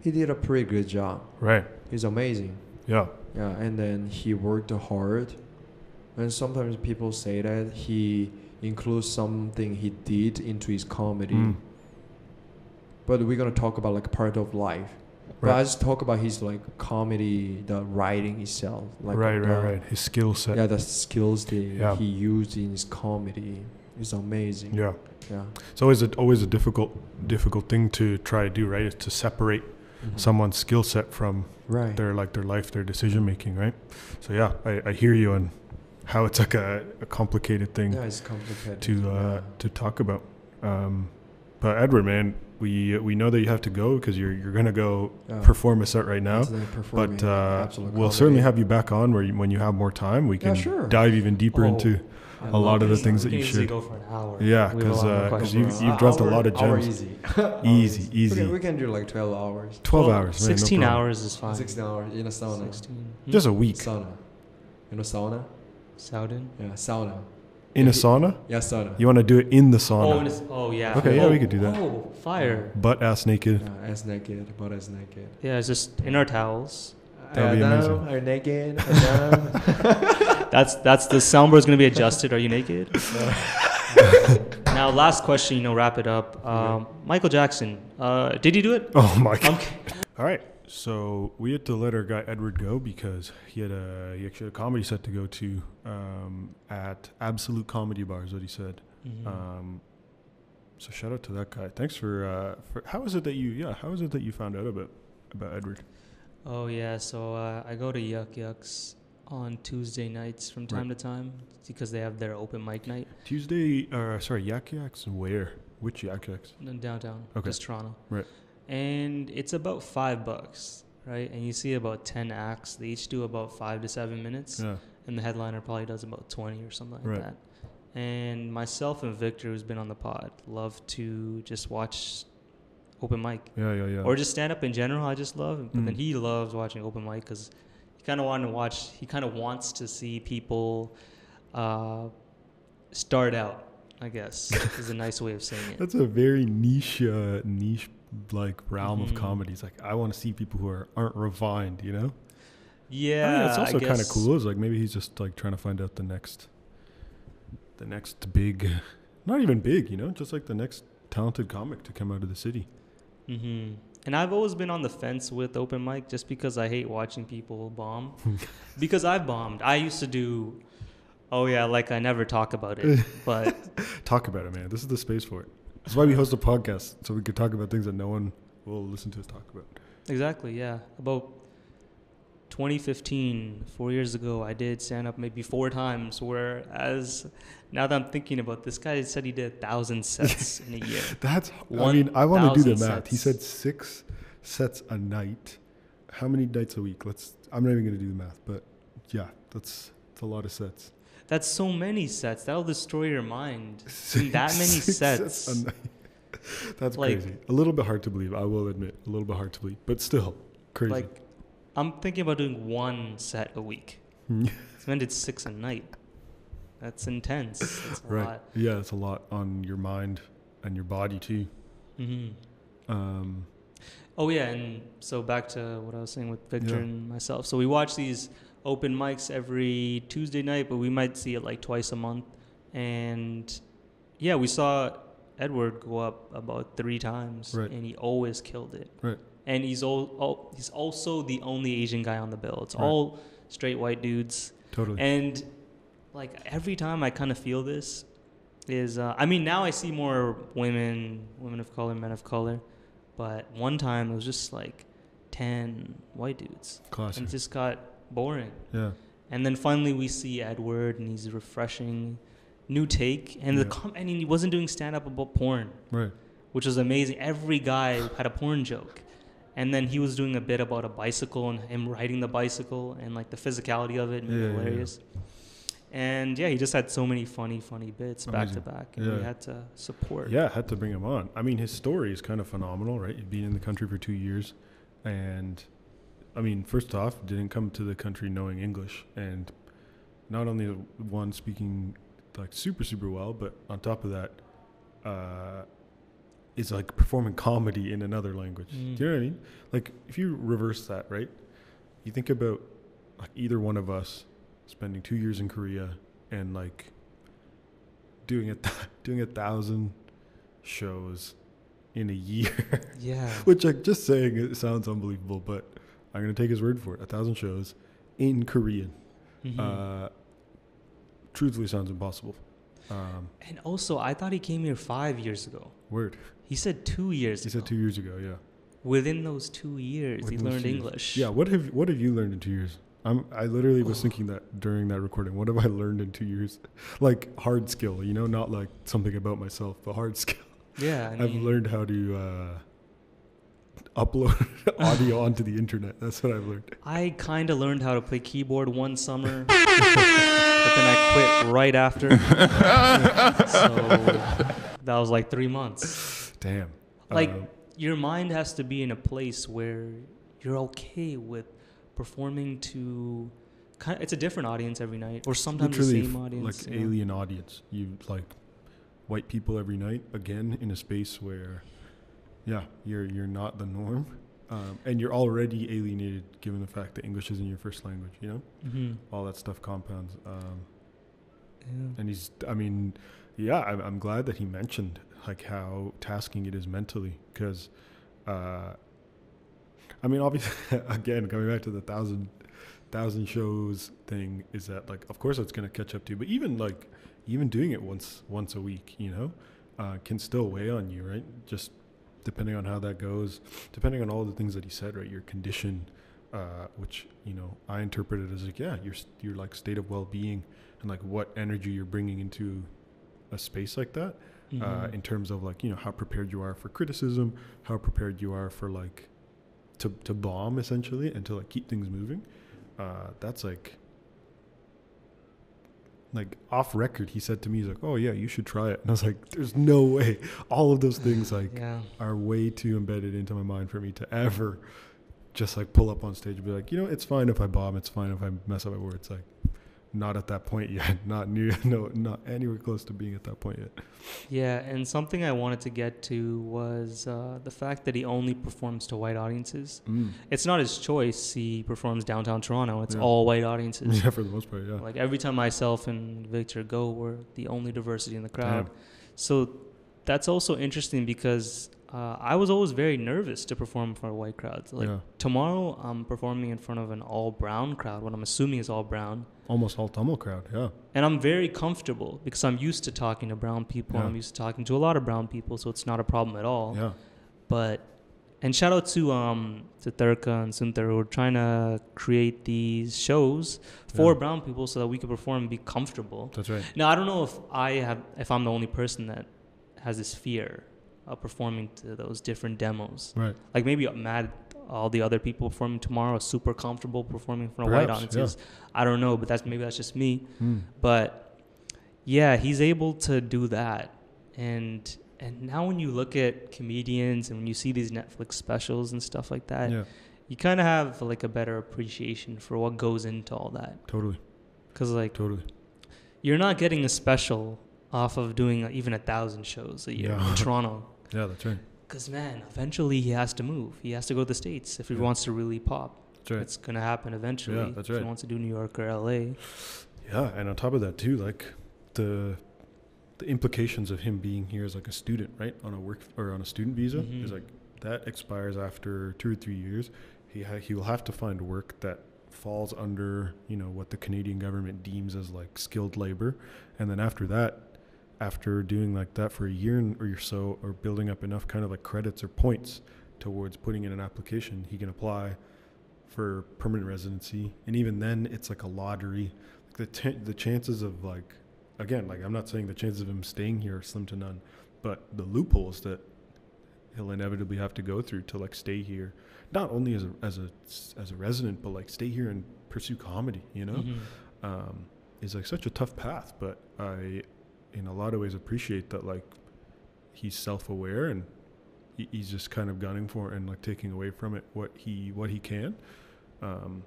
he did a pretty good job. Right. He's amazing. Yeah. Yeah, and then he worked hard. And sometimes people say that he includes something he did into his comedy. Mm. But we're gonna talk about like part of life. But I just talk about his like comedy, the writing itself. Like right, the, right, right. His skill set. Yeah, the skills that Yeah. he used in his comedy is amazing. Yeah. Yeah. It's always a, always a difficult difficult thing to try to do, right? Is to separate Mhm. someone's skill set from right. their like their life, their decision making, right? So yeah, I, I hear you on how it's like a, a complicated thing Yeah, it's complicated. to uh, yeah. to talk about. Um, but Edward, man, we we know that you have to go because you're you're gonna go Yeah. perform a set right now. It's the performing But uh, we'll certainly have you back on where you, when you have more time. We Yeah, can sure. dive even deeper Oh, into I a lot of the things that you should. go for an hour. Yeah, because have a 'cause, lot more uh, 'cause questions. you- you've dropped a lot of gems. easy. [LAUGHS] Easy, We easy. can, we can do like 12 hours. 12 Well, hours, man. 16 problem. hours is fine. 16 hours in a sauna. 16. Hmm? Just a week. Sauna. You know sauna? Soudin? Yeah, sauna. In a sauna? Yeah, sauna. You want to do it in the sauna? Oh, and it's, oh, yeah. Okay, yeah, oh, we could do that. Oh, fire. Butt ass naked. Yeah, ass naked, butt ass naked. Yeah, it's just in our towels. That'd be amazing. Are you naked? [LAUGHS] [LAUGHS] That's that's the soundboard is gonna be adjusted. Are you naked? [LAUGHS] now, last question. You know, wrap it up. Um, Michael Jackson. Uh, did he do it? Oh my I'm god. All right. So we had to let our guy Edward go because he had a he actually had a comedy set to go to um, at Absolute Comedy Bar, is what he said. Mhm. Um, so shout out to that guy. Thanks for uh, for how is it that you yeah how is it that you found out about about Edward? Oh yeah, so uh, I go to Yuk Yuk's on Tuesday nights from time Right. to time because they have their open mic night Tuesday, uh, sorry, Yak Yaks where? Which Yak Yaks? in downtown, Okay. just Toronto. Right. And it's about five bucks, right? And you see about ten acts. They each do about five to seven minutes, Yeah. and the headliner probably does about twenty or something like Right. that. And myself and Victor, who's been on the pod, love to just watch open mic. Yeah, yeah, yeah. or just stand up in general. I just love, but then Mm. he loves watching open mic because he kind of wanted to watch. He kind of wants to see people uh, start out. I guess is a nice way of saying it. [LAUGHS] That's a very niche, uh, niche like realm Mhm. of comedy. It's like I want to see people who are aren't refined, you know. Yeah, I mean, it's also kind of cool. It's like maybe he's just like trying to find out the next, the next big, [LAUGHS] not even big, you know, just like the next talented comic to come out of the city. Mhm. And I've always been on the fence with open mic just because I hate watching people bomb. [LAUGHS] because I've bombed. I used to do. Oh yeah, like I never talk about it, [LAUGHS] but Talk about it, man. This is the space for it. That's why we host a podcast so we could talk about things that no one will listen to us talk about. Exactly, yeah. About 2015, four years ago, I did stand up maybe four times. Whereas now that I'm thinking about this guy said he did a thousand [LAUGHS] sets in a year. That's. I mean, I want to do the math. He said six sets a night. How many nights a week? Let's. I'm not even gonna do the math, but yeah, that's that's a lot of sets. That's so many sets. That'll destroy your mind. [LAUGHS] Doing that many Six sets. a [LAUGHS] night. That's Like- crazy. A little bit hard to believe. I will admit, a little bit hard to believe, but still crazy. Like, I'm thinking about doing one set a week. Mm, So I six a night. That's intense. That's a right? lot. Yeah, it's a lot on your mind and your body too. hmm Um, Oh yeah, and so back to what I was saying with Victor Yeah. and myself. So we watch these open mics every Tuesday night, but we might see it like twice a month. And yeah, we saw Edward go up about three times, Right. and he always killed it. Right. And he's all, all he's also the only Asian guy on the bill. It's Right. all straight white dudes. totally. And like every time I kind of feel this is uh, I mean now I see more women, women of color, men of color, but one time it was just like ten white dudes, Classic. and it just got boring. yeah. And then finally we see Edward, and he's refreshing, new take, and the Yeah. com- and he wasn't doing stand up about porn, Right. which was amazing. Every guy had a porn joke. And then he was doing a bit about a bicycle and him riding the bicycle and like the physicality of it, made Yeah, it yeah, hilarious. And yeah, he just had so many funny, funny bits back to back, and Yeah. we had to support. Yeah, had to bring him on. I mean, his story is kind of phenomenal, right? Being in the country for two years, and I mean, first off, didn't come to the country knowing English, and not only one speaking like super super well, but on top of that, uh, is like performing comedy in another language. Mm. Do you know what I mean? Like if you reverse that, right? You think about like either one of us spending two years in Korea and like doing a th- [LAUGHS] doing a thousand shows in a year, Yeah. [LAUGHS] which like just saying it sounds unbelievable, but I'm gonna take his word for it. A thousand shows in Korean, Mhm. uh, truthfully sounds impossible. Um, and also, I thought he came here five years ago. word. He said two years He ago. said two years ago. Yeah. Within those two years, Within he learned years. English. Yeah. What have What have you learned in two years? I'm. I literally was thinking that during that recording. What have I learned in two years? [LAUGHS] Like hard skill, you know, not like something about myself, but hard [LAUGHS] skill. Yeah. I I've learned how to uh, upload [LAUGHS] audio onto the internet. That's what I've learned. I kind of learned how to play keyboard one summer. [LAUGHS] but then I quit right after. [LAUGHS] so that was like three months. Damn. Like Um, your mind has to be in a place where you're okay with performing to. Kind of, it's a different audience every night, or sometimes the same audience. like you know? alien audience. You like white people every night again in a space where, yeah, you're you're not the norm, um, and you're already alienated given the fact that English isn't your first language. You know, Mhm. all that stuff compounds. Um, Yeah. and he's, I mean, yeah, I'm, I'm glad that he mentioned like how tasking it is mentally because, uh, I mean, obviously, [LAUGHS] again, coming back to the thousand thousand shows thing is that like of course it's going to catch up to you but even like even doing it once once a week you know uh, can still weigh on you right just depending on how that goes depending on all the things that he said right your condition uh, which you know i interpreted as like yeah your your like state of well-being and like what energy you're bringing into a space like that uh, Mhm. in terms of like you know how prepared you are for criticism how prepared you are for like to to bomb essentially and to like keep things moving uh, that's like like off record he said to me he's like oh yeah you should try it and i was like there's no way all of those things like yeah. are way too embedded into my mind for me to ever just like pull up on stage and be like you know it's fine if i bomb it's fine if i mess up my words like not at that point yet [LAUGHS] not near [LAUGHS] no not anywhere close to being at that point yet Yeah, and something I wanted to get to was uh, the fact that he only performs to white audiences. It's not his choice. He performs downtown Toronto. It's Yeah. all white audiences. [LAUGHS] yeah for the most part yeah Like every time myself and Victor go, we're the only diversity in the crowd. Damn. So that's also interesting because uh, I was always very nervous to perform for white crowds. Like yeah tomorrow, I'm performing in front of an all brown crowd. What I'm assuming is all brown. almost all Tamil crowd yeah And I'm very comfortable because I'm used to talking to brown people. Yeah. I'm used to talking to a lot of brown people, so it's not a problem at all. yeah But and shout out to um to Thurka and Sunthar who are trying to create these shows for Yeah. brown people so that we can perform and be comfortable. that's right Now I don't know if I have if I'm the only person that has this fear of performing to those different demos. right Like maybe I'm mad at all the other people performing tomorrow are super comfortable performing in front of white Perhaps, yeah. I don't know, but that's maybe that's just me. Mm. But yeah, he's able to do that. And and now when you look at comedians and when you see these Netflix specials and stuff like that, yeah you kind of have like a better appreciation for what goes into all that. totally Cuz like totally you're not getting a special off of doing uh, even a thousand shows a year Yeah. in [LAUGHS] Toronto. Yeah that's right Because man, eventually he has to move. He has to go to the states if he Yeah. wants to really pop. that's right It's gonna happen eventually. Yeah, that's right. If he wants to do New York or LA. Yeah, and on top of that too, like the the implications of him being here as like a student, right, on a work or on a student visa, Mhm. is like that expires after two or three years. He ha- he will have to find work that falls under you know what the Canadian government deems as like skilled labor, and then after that, after doing like that for a year or so, or building up enough kind of like credits or points towards putting in an application, he can apply for permanent residency, and even then, it's like a lottery. Like the t- the chances of like again, like I'm not saying the chances of him staying here are slim to none, but the loopholes that he'll inevitably have to go through to like stay here, not only as a as a as a resident, but like stay here and pursue comedy. You know, Mhm. um, is like such a tough path. But I, in a lot of ways, appreciate that like he's self aware and he, he's just kind of gunning for and like taking away from it what he what he can. Um,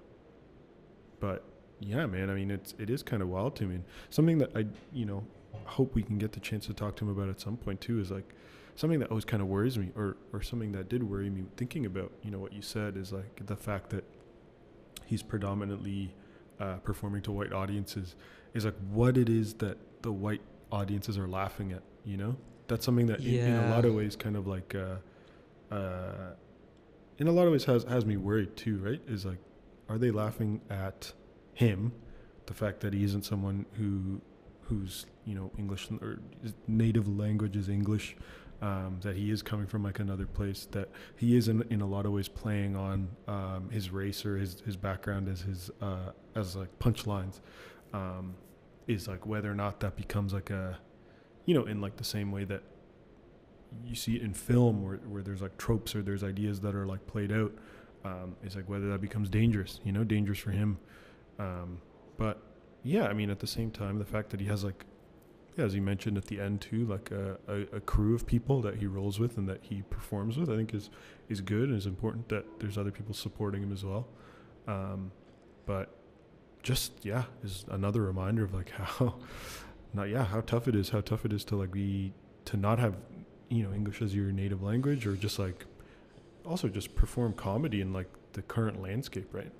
but yeah, man, I mean it's it is kind of wild to me. And something that I you know hope we can get the chance to talk to him about at some point too is like something that always kind of worries me or or something that did worry me thinking about you know what you said is like the fact that he's predominantly uh, performing to white audiences is like what it is that the white audiences are laughing at you know? That's something that in, in a lot of ways kind of like uh, uh, in a lot of ways has has me worried too right? Is like are they laughing at him the fact that he isn't someone who who's you know english or his native language is english um, that he is coming from like another place that he is in, in a lot of ways playing on um, his race or his, his background as his uh, as like punchlines. Um, is like whether or not that becomes like a you know in like the same way that you see it in film where, where there's like tropes or there's ideas that are like played out um, is like whether that becomes dangerous you know dangerous for him um, but yeah, I mean, at the same time, the fact that he has like, yeah, as you mentioned at the end too, like a, a, a crew of people that he rolls with and that he performs with, I think is is good and is important that there's other people supporting him as well. Um, but just yeah, is another reminder of like [LAUGHS] how, not yeah, how tough it is, how tough it is to like be to not have, you know, English as your native language or just like, also just perform comedy in like the current landscape, right?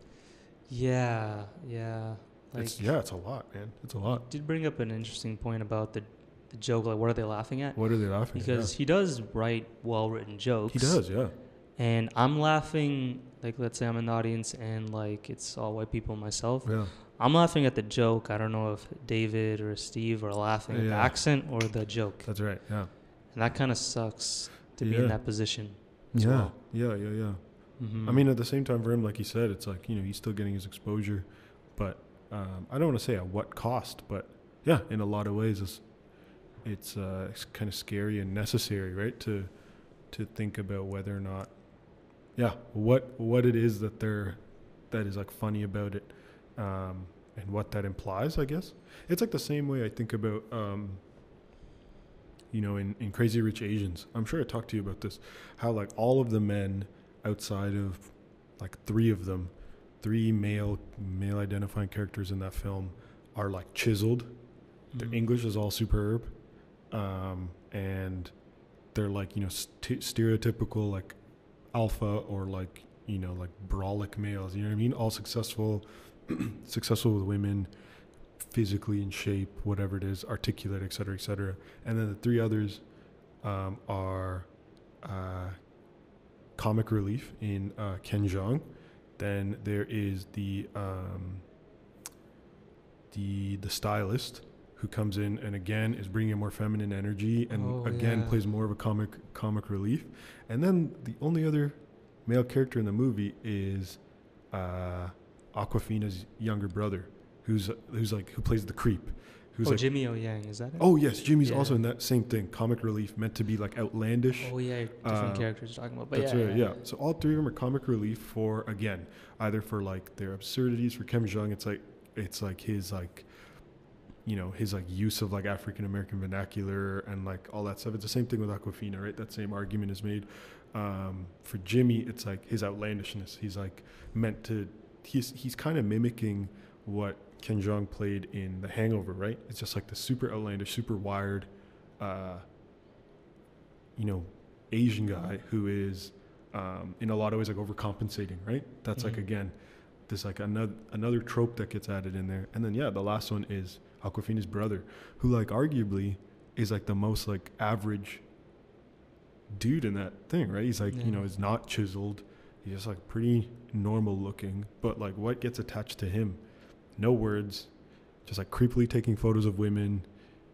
Yeah, yeah. Like, it's yeah, it's a lot, man. It's a lot. did bring up an interesting point about the the joke. Like, what are they laughing at? What are they laughing? at? Because he does write well written jokes. he does, yeah. And I'm laughing. Like, let's say I'm in the audience and like it's all white people, myself. Yeah. I'm laughing at the joke. I don't know if David or Steve are laughing at the accent or the joke, That's right. Yeah. and that kind of sucks to be in that position. Yeah. well. Yeah. Yeah. Yeah. Mhm. I mean, at the same time, for him, like you said, it's like you know he's still getting his exposure, but um, I don't want to say at what cost, but yeah, in a lot of ways, it's it's, uh, it's kind of scary and necessary, right? To to think about whether or not, yeah, what what it is that they're that is like funny about it, um, and what that implies. I guess it's like the same way I think about. Um, you know, in, in Crazy Rich Asians, I'm sure I talked to you about this. How like all of the men outside of like three of them, three male male identifying characters in that film are like chiseled. Their Mhm. English is all superb, um, and they're like you know st- stereotypical like alpha or like you know like brolic males. You know what I mean? All successful, [CLEARS THROAT] successful with women, physically in shape, whatever it is, articulate, et cetera, et cetera. And then the three others um, are uh, comic relief in uh, Ken Jeong. Then there is the um, the the stylist who comes in and again is bringing more feminine energy and Oh, again yeah. plays more of a comic comic relief. And then the only other male character in the movie is uh, Awkwafina's younger brother, who's who's like who plays the creep. Who's oh, like, Jimmy O Yang, is that it? oh yes, Jimmy's Yeah. also in that same thing, comic relief, meant to be like outlandish. Oh yeah, different Uh, characters you're talking about. But That's yeah, right, yeah. So all three of them are comic relief for again, either for like their absurdities. For Ken Jeong, it's like it's like his like, you know, his like use of like African American vernacular and like all that stuff. It's the same thing with Awkwafina, right? That same argument is made. Um, for Jimmy, it's like his outlandishness. He's like meant to. He's he's kind of mimicking what Ken Jeong played in The Hangover, right? It's just like the super outlandish, super wired, uh, you know, Asian guy who is um, in a lot of ways like overcompensating, right? That's like Mhm. again, this like another another trope that gets added in there. And then yeah, the last one is Awkwafina's brother, who like arguably is like the most like average dude in that thing, right? He's like, Yeah. you know, he's not chiseled. He's just like pretty normal looking, but like what gets attached to him? No words, just like creepily taking photos of women,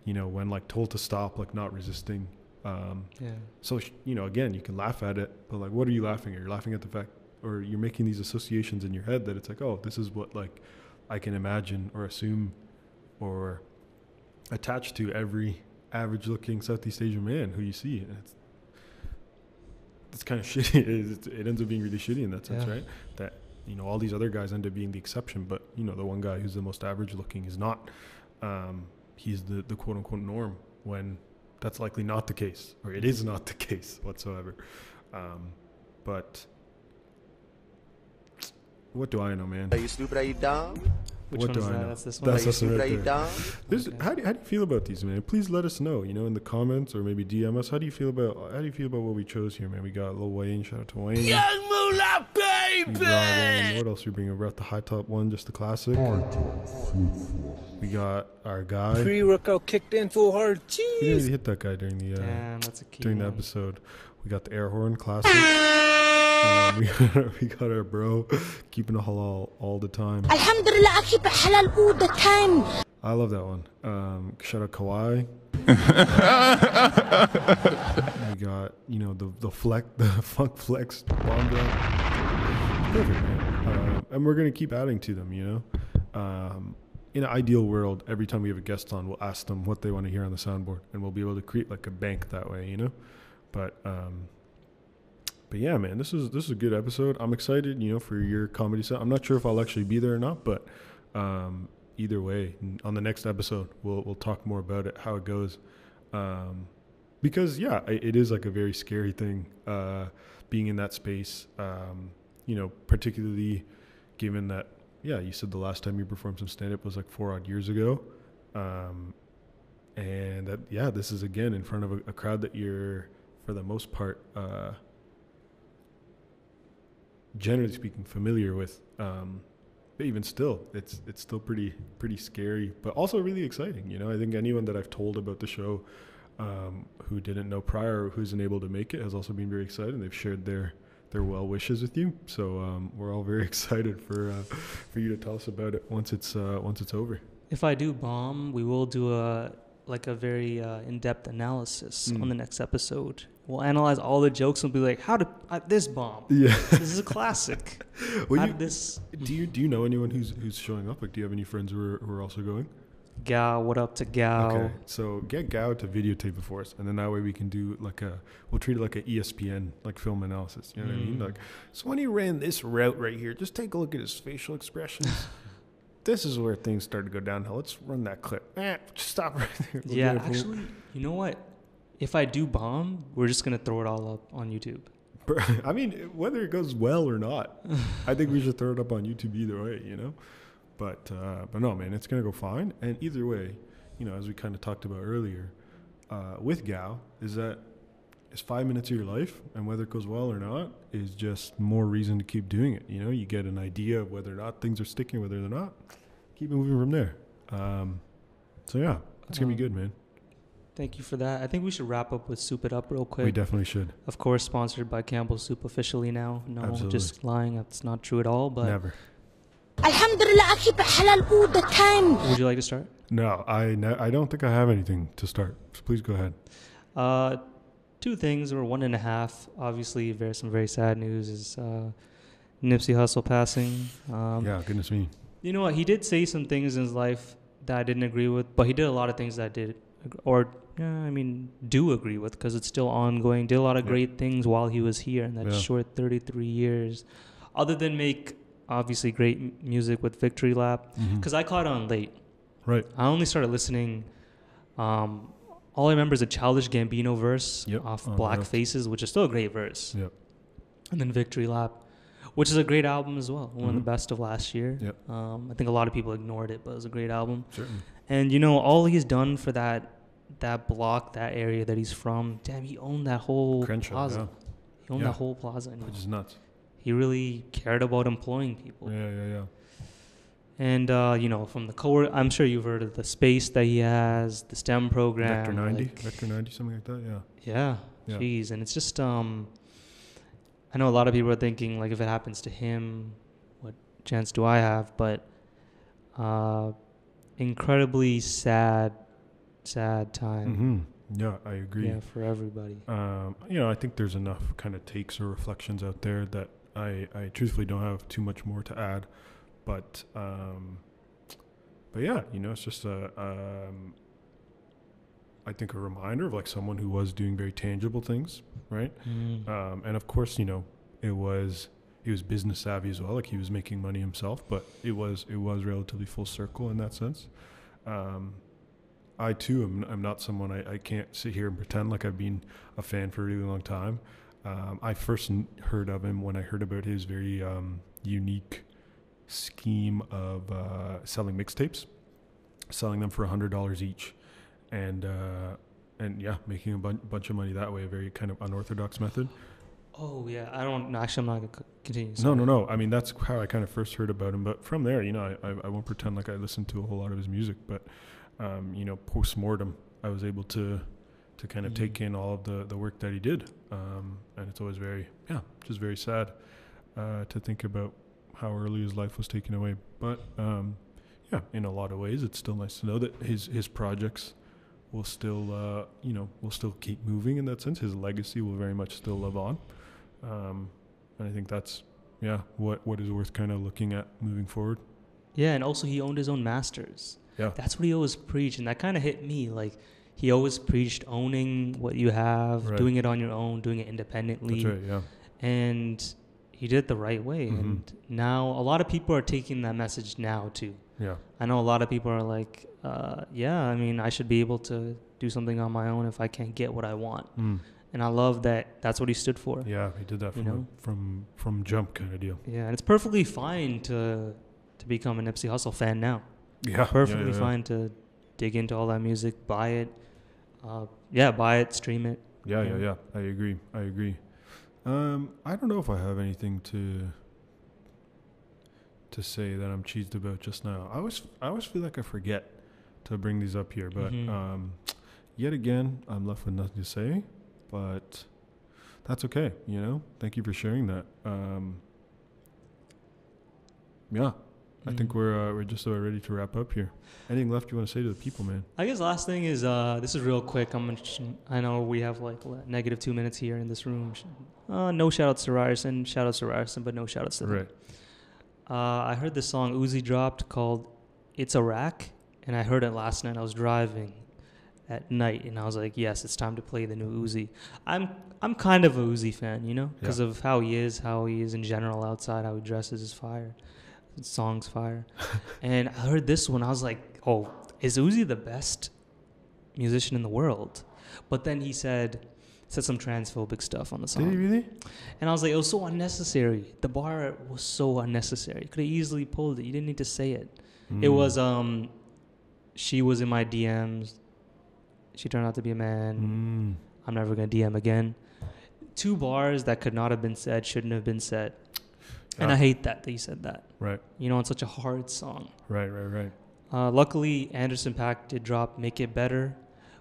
you know, when like told to stop, like not resisting. Um, yeah. so sh- you know, again, you can laugh at it, but like, what are you laughing at? You're laughing at the fact, or you're making these associations in your head that it's like, oh, this is what like I can imagine or assume, or attached to every average-looking Southeast Asian man who you see. It's, it's kind of [LAUGHS] shitty. It, it ends up being really shitty in that sense, Yeah. right? That you know, all these other guys end up being the exception, but you know, the one guy who's the most average-looking is not. Um, he's the the quote-unquote norm when that's likely not the case, or it is not the [LAUGHS] case whatsoever. Um, but what do I know, man? Are you stupid? Are you dumb? Which What one do is I that? know? That's this one. That's Are you right Are there. dumb? This, Okay. how, do, how do you feel about these, man? Please let us know. You know, in the comments or maybe DM us. How do you feel about How do you feel about what we chose here, man? We got Lil Wayne. Shout out to Wayne. Young Moolah, We baby! got, um, what else we bring? We brought the high top one, just the classic. We got our guy. Pre-workout kicked in full hard. didn't Jeez. really hit that guy during the uh, Damn, that's a key. during the episode. We got the air horn classic. um, we, [LAUGHS] got, we got our bro keeping a halal all the time. Alhamdulillah, I keep it halal all the time. I love that one. Um, shout out Kawhi. [LAUGHS] we got you know the the flex [LAUGHS] the funk flex bomb. Perfect man. Uh, and we're gonna keep adding to them. You know, um, in an ideal world, every time we have a guest on, we'll ask them what they want to hear on the soundboard, and we'll be able to create like a bank that way. You know, but um, but yeah, man, this is this is a good episode. I'm excited. You know, for your comedy set. I'm not sure if I'll actually be there or not, but um, either way, on the next episode, we'll we'll talk more about it, how it goes, um, because yeah, it is like a very scary thing, uh, being in that space. Um, you know, particularly given that yeah, you said the last time you performed some stand up was like four odd years ago. Um, and that yeah, this is again in front of a, a crowd that you're for the most part uh, generally speaking familiar with. Um, but even still, it's it's still pretty pretty scary, but also really exciting. You know, I think anyone that I've told about the show um, who didn't know prior or who's unable to make it has also been very excited. and They've shared their their well wishes with you. So um, we're all very [LAUGHS] excited for uh, for you to tell us about it once it's uh, once it's over. If I do bomb, we will do a like a very uh, in-depth analysis Mm. on the next episode. We'll analyze all the jokes and be like, "How did uh, this bomb? Yeah. this is a classic. [LAUGHS] Well, you, this?" do you do you know anyone who's who's showing up? Like, do you have any friends who are who are also going? Gao, what up to Gao? Okay, so get Gao to videotape it for us, and then that way we can do like a we'll treat it like a E ESPN like film analysis. You know what I mean? Mm. Like, so when he ran this route right here, just take a look at his facial expressions. [LAUGHS] this is where things start to go downhill. Let's run that clip. Eh, just stop right there. We'll yeah, do it. We'll- actually, you know what? If I do bomb, we're just gonna throw it all up on YouTube. [LAUGHS] I mean, whether it goes well or not, I think we should throw it up on YouTube either way, you know. But uh, but no, man, it's gonna go fine. And either way, you know, as we kind of talked about earlier, uh, with Gao, is that it's five minutes of your life, and whether it goes well or not is just more reason to keep doing it. You know, you get an idea of whether or not things are sticking, whether they're not. Keep moving from there. Um, so yeah, it's gonna be Um, good, man. Thank you for that. I think we should wrap up with Soup It Up real quick. We definitely should. Of course, sponsored by Campbell Soup officially now. No, Absolutely. just lying. That's not true at all. But never. Alhamdulillah, I keep it halal all the time. Would you like to start? No, I ne- I don't think I have anything to start. So please go ahead. Uh, two things or one and a half. Obviously, very, some very sad news is uh, Nipsey Hussle passing. Um, yeah, goodness me. You know what? He did say some things in his life that I didn't agree with, but he did a lot of things that I did or yeah, I mean, do agree with because it's still ongoing. Did a lot of Yeah. great things while he was here in that Yeah. short 33 years, other than make obviously great m- music with Victory Lap. Because I caught on late. Right. I only started listening. Um, all I remember is a Childish Gambino verse Yep, off on Black Left. Faces, which is still a great verse, Yep. and then Victory Lap, which is a great album as well, one of Mhm. the best of last year. Yep. Um, I think a lot of people ignored it, but it was a great album. Certainly. And you know, all he's done for that that block, that area that he's from, damn, he owned that whole Crenshaw, plaza. He owned Yeah. that whole plaza, Which is nuts. he really cared about employing people. Yeah, yeah, yeah. And uh, you know, from the co I'm sure you've heard of the space that he has, the STEM program. Vector 90, like- Vector 90, something like that. Yeah. yeah, Yeah. jeez, and it's just um, I know a lot of people are thinking like if it happens to him, what chance do I have? But uh, incredibly sad, sad time. hmm Yeah, I agree. Yeah, for everybody. Um, you know, I think there's enough kind of takes or reflections out there that I, I truthfully don't have too much more to add. But, um, but yeah, you know, it's just a, um, I think a reminder of like someone who was doing very tangible things, right? Mm. Um, and of course, you know, it was he was business savvy as well. Like he was making money himself, but it was it was relatively full circle in that sense. Um, I too am I'm not someone I, I can't sit here and pretend like I've been a fan for a really long time. Um, I first heard of him when I heard about his very um, unique scheme of uh, selling mixtapes, selling them for hundred dollars each, and uh, and yeah, making a bun- bunch of money that way. A very kind of unorthodox method. Oh yeah, I don't. No, actually, I'm not gonna continue. No, sorry. no, no. I mean, that's how I kind of first heard about him. But from there, you know, I, I, I won't pretend like I listened to a whole lot of his music. But, um, you know, post mortem, I was able to to kind of Mhm. take in all of the, the work that he did. Um, and it's always very, yeah, just very sad uh, to think about how early his life was taken away. But, um, yeah, in a lot of ways, it's still nice to know that his, his projects will still, uh, you know, will still keep moving in that sense. His legacy will very much still live on. Um, and I think that's yeah what what is worth kind of looking at moving forward. Yeah, and also he owned his own masters. Yeah. That's what he always preached, and that kind of hit me. Like he always preached owning what you have, Right. doing it on your own, doing it independently, That's right. Yeah. and he did it the right way. Mhm. And now a lot of people are taking that message now too. Yeah. I know a lot of people are like, uh, yeah, I mean, I should be able to do something on my own if I can't get what I want. Mm. And I love that that's what he stood for. Yeah, he did that You from know? a, from from jump kind of deal. Yeah, and it's perfectly fine to to become an Nipsey Hussle fan now. Yeah, Perfectly yeah, yeah. fine to dig into all that music, buy it. Uh, yeah, buy it, stream it. Yeah, yeah, Yeah. yeah. I agree. I agree. Um, I don't know if I have anything to to say that I'm cheesed about just now. I always I always feel like I forget to bring these up here, but Mhm. um, yet again, I'm left with nothing to say. But that's okay. You know. Thank you for sharing that. Um, yeah, I think we're uh, we're just about ready to wrap up here. Anything left you want to say to the people, man? I guess last thing is uh, this is real quick. I'm gonna I know we have like negative two minutes here in this room. Uh, no shout outs to Ryerson, shout outs to Ryerson, but no shout outs to them. Right. Uh, I heard this song Uzi dropped called "It's a Rack," and I heard it last night. I was driving at night, and I was like, "Yes, it's time to play the new Uzi." I'm I'm kind of a Uzi fan, you know, because Yeah. of how he is, how he is in general outside, how he dresses his fire, songs fire. [LAUGHS] and I heard this one, I was like, "Oh, is Uzi the best musician in the world?" But then he said said some transphobic stuff on the song. Did he really? And I was like, it was so unnecessary. The bar was so unnecessary. You Could have easily pulled it. You didn't need to say it. It Mm. was um, she was in my DMs. She turned out to be a man. Mm. I'm never gonna DM again. Two bars that could not have been said shouldn't have been said. And I hate that that you said that. Right. You know, it's such a hard song. Right. Right. Right. Uh, luckily, Anderson .Paak did drop "Make It Better,"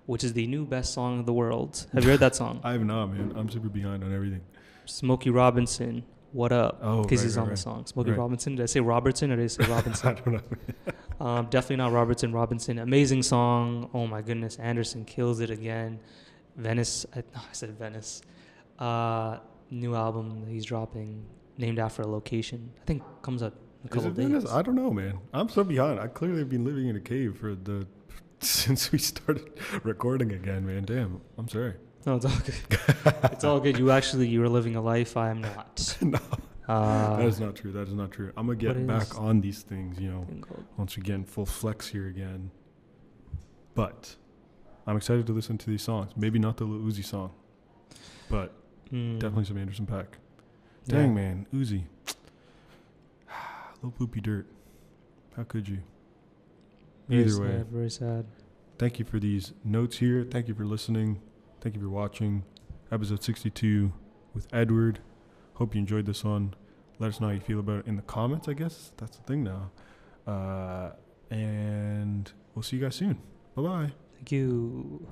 which is the new best song of the world. Have you heard that song? [LAUGHS] I have not, man. I'm super behind on everything. Smokey Robinson, "What Up?" Oh, because right, he's right, on the song. Smokey Right. Robinson. Did I say Robertson or did I say [LAUGHS] Robinson? I don't know. [LAUGHS] um, definitely not Robertson. Robinson. Amazing song. Oh my goodness. Anderson kills it again. Venice. I, no, I said Venice. Uh, new album that he's dropping, named after a location. I think comes in a couple days. I don't know, man. I'm so behind. I clearly have been living in a cave for the [LAUGHS] since we started [LAUGHS] recording again, man. Damn. I'm sorry. No, it's all good. [LAUGHS] it's all good. You actually you were living a life I am not. no, Uh, that is not true. That is not true. I'm gonna get back on these things, you know, once again, full flex here again. But I'm excited to listen to these songs. Maybe not the Lil Uzi song, but Mm, definitely some Anderson Pack. Yeah. Dang, man, Uzi. [SIGHS] Little poopy dirt. How could you? Very Either way, sad, very sad. thank you for these notes here. Thank you for listening. Thank you for watching episode 62 with Edward. Hope you enjoyed this one. Let us know how you feel about it in the comments, I guess. That's the thing now. Uh, and we'll see you guys soon. Bye bye. Thank you.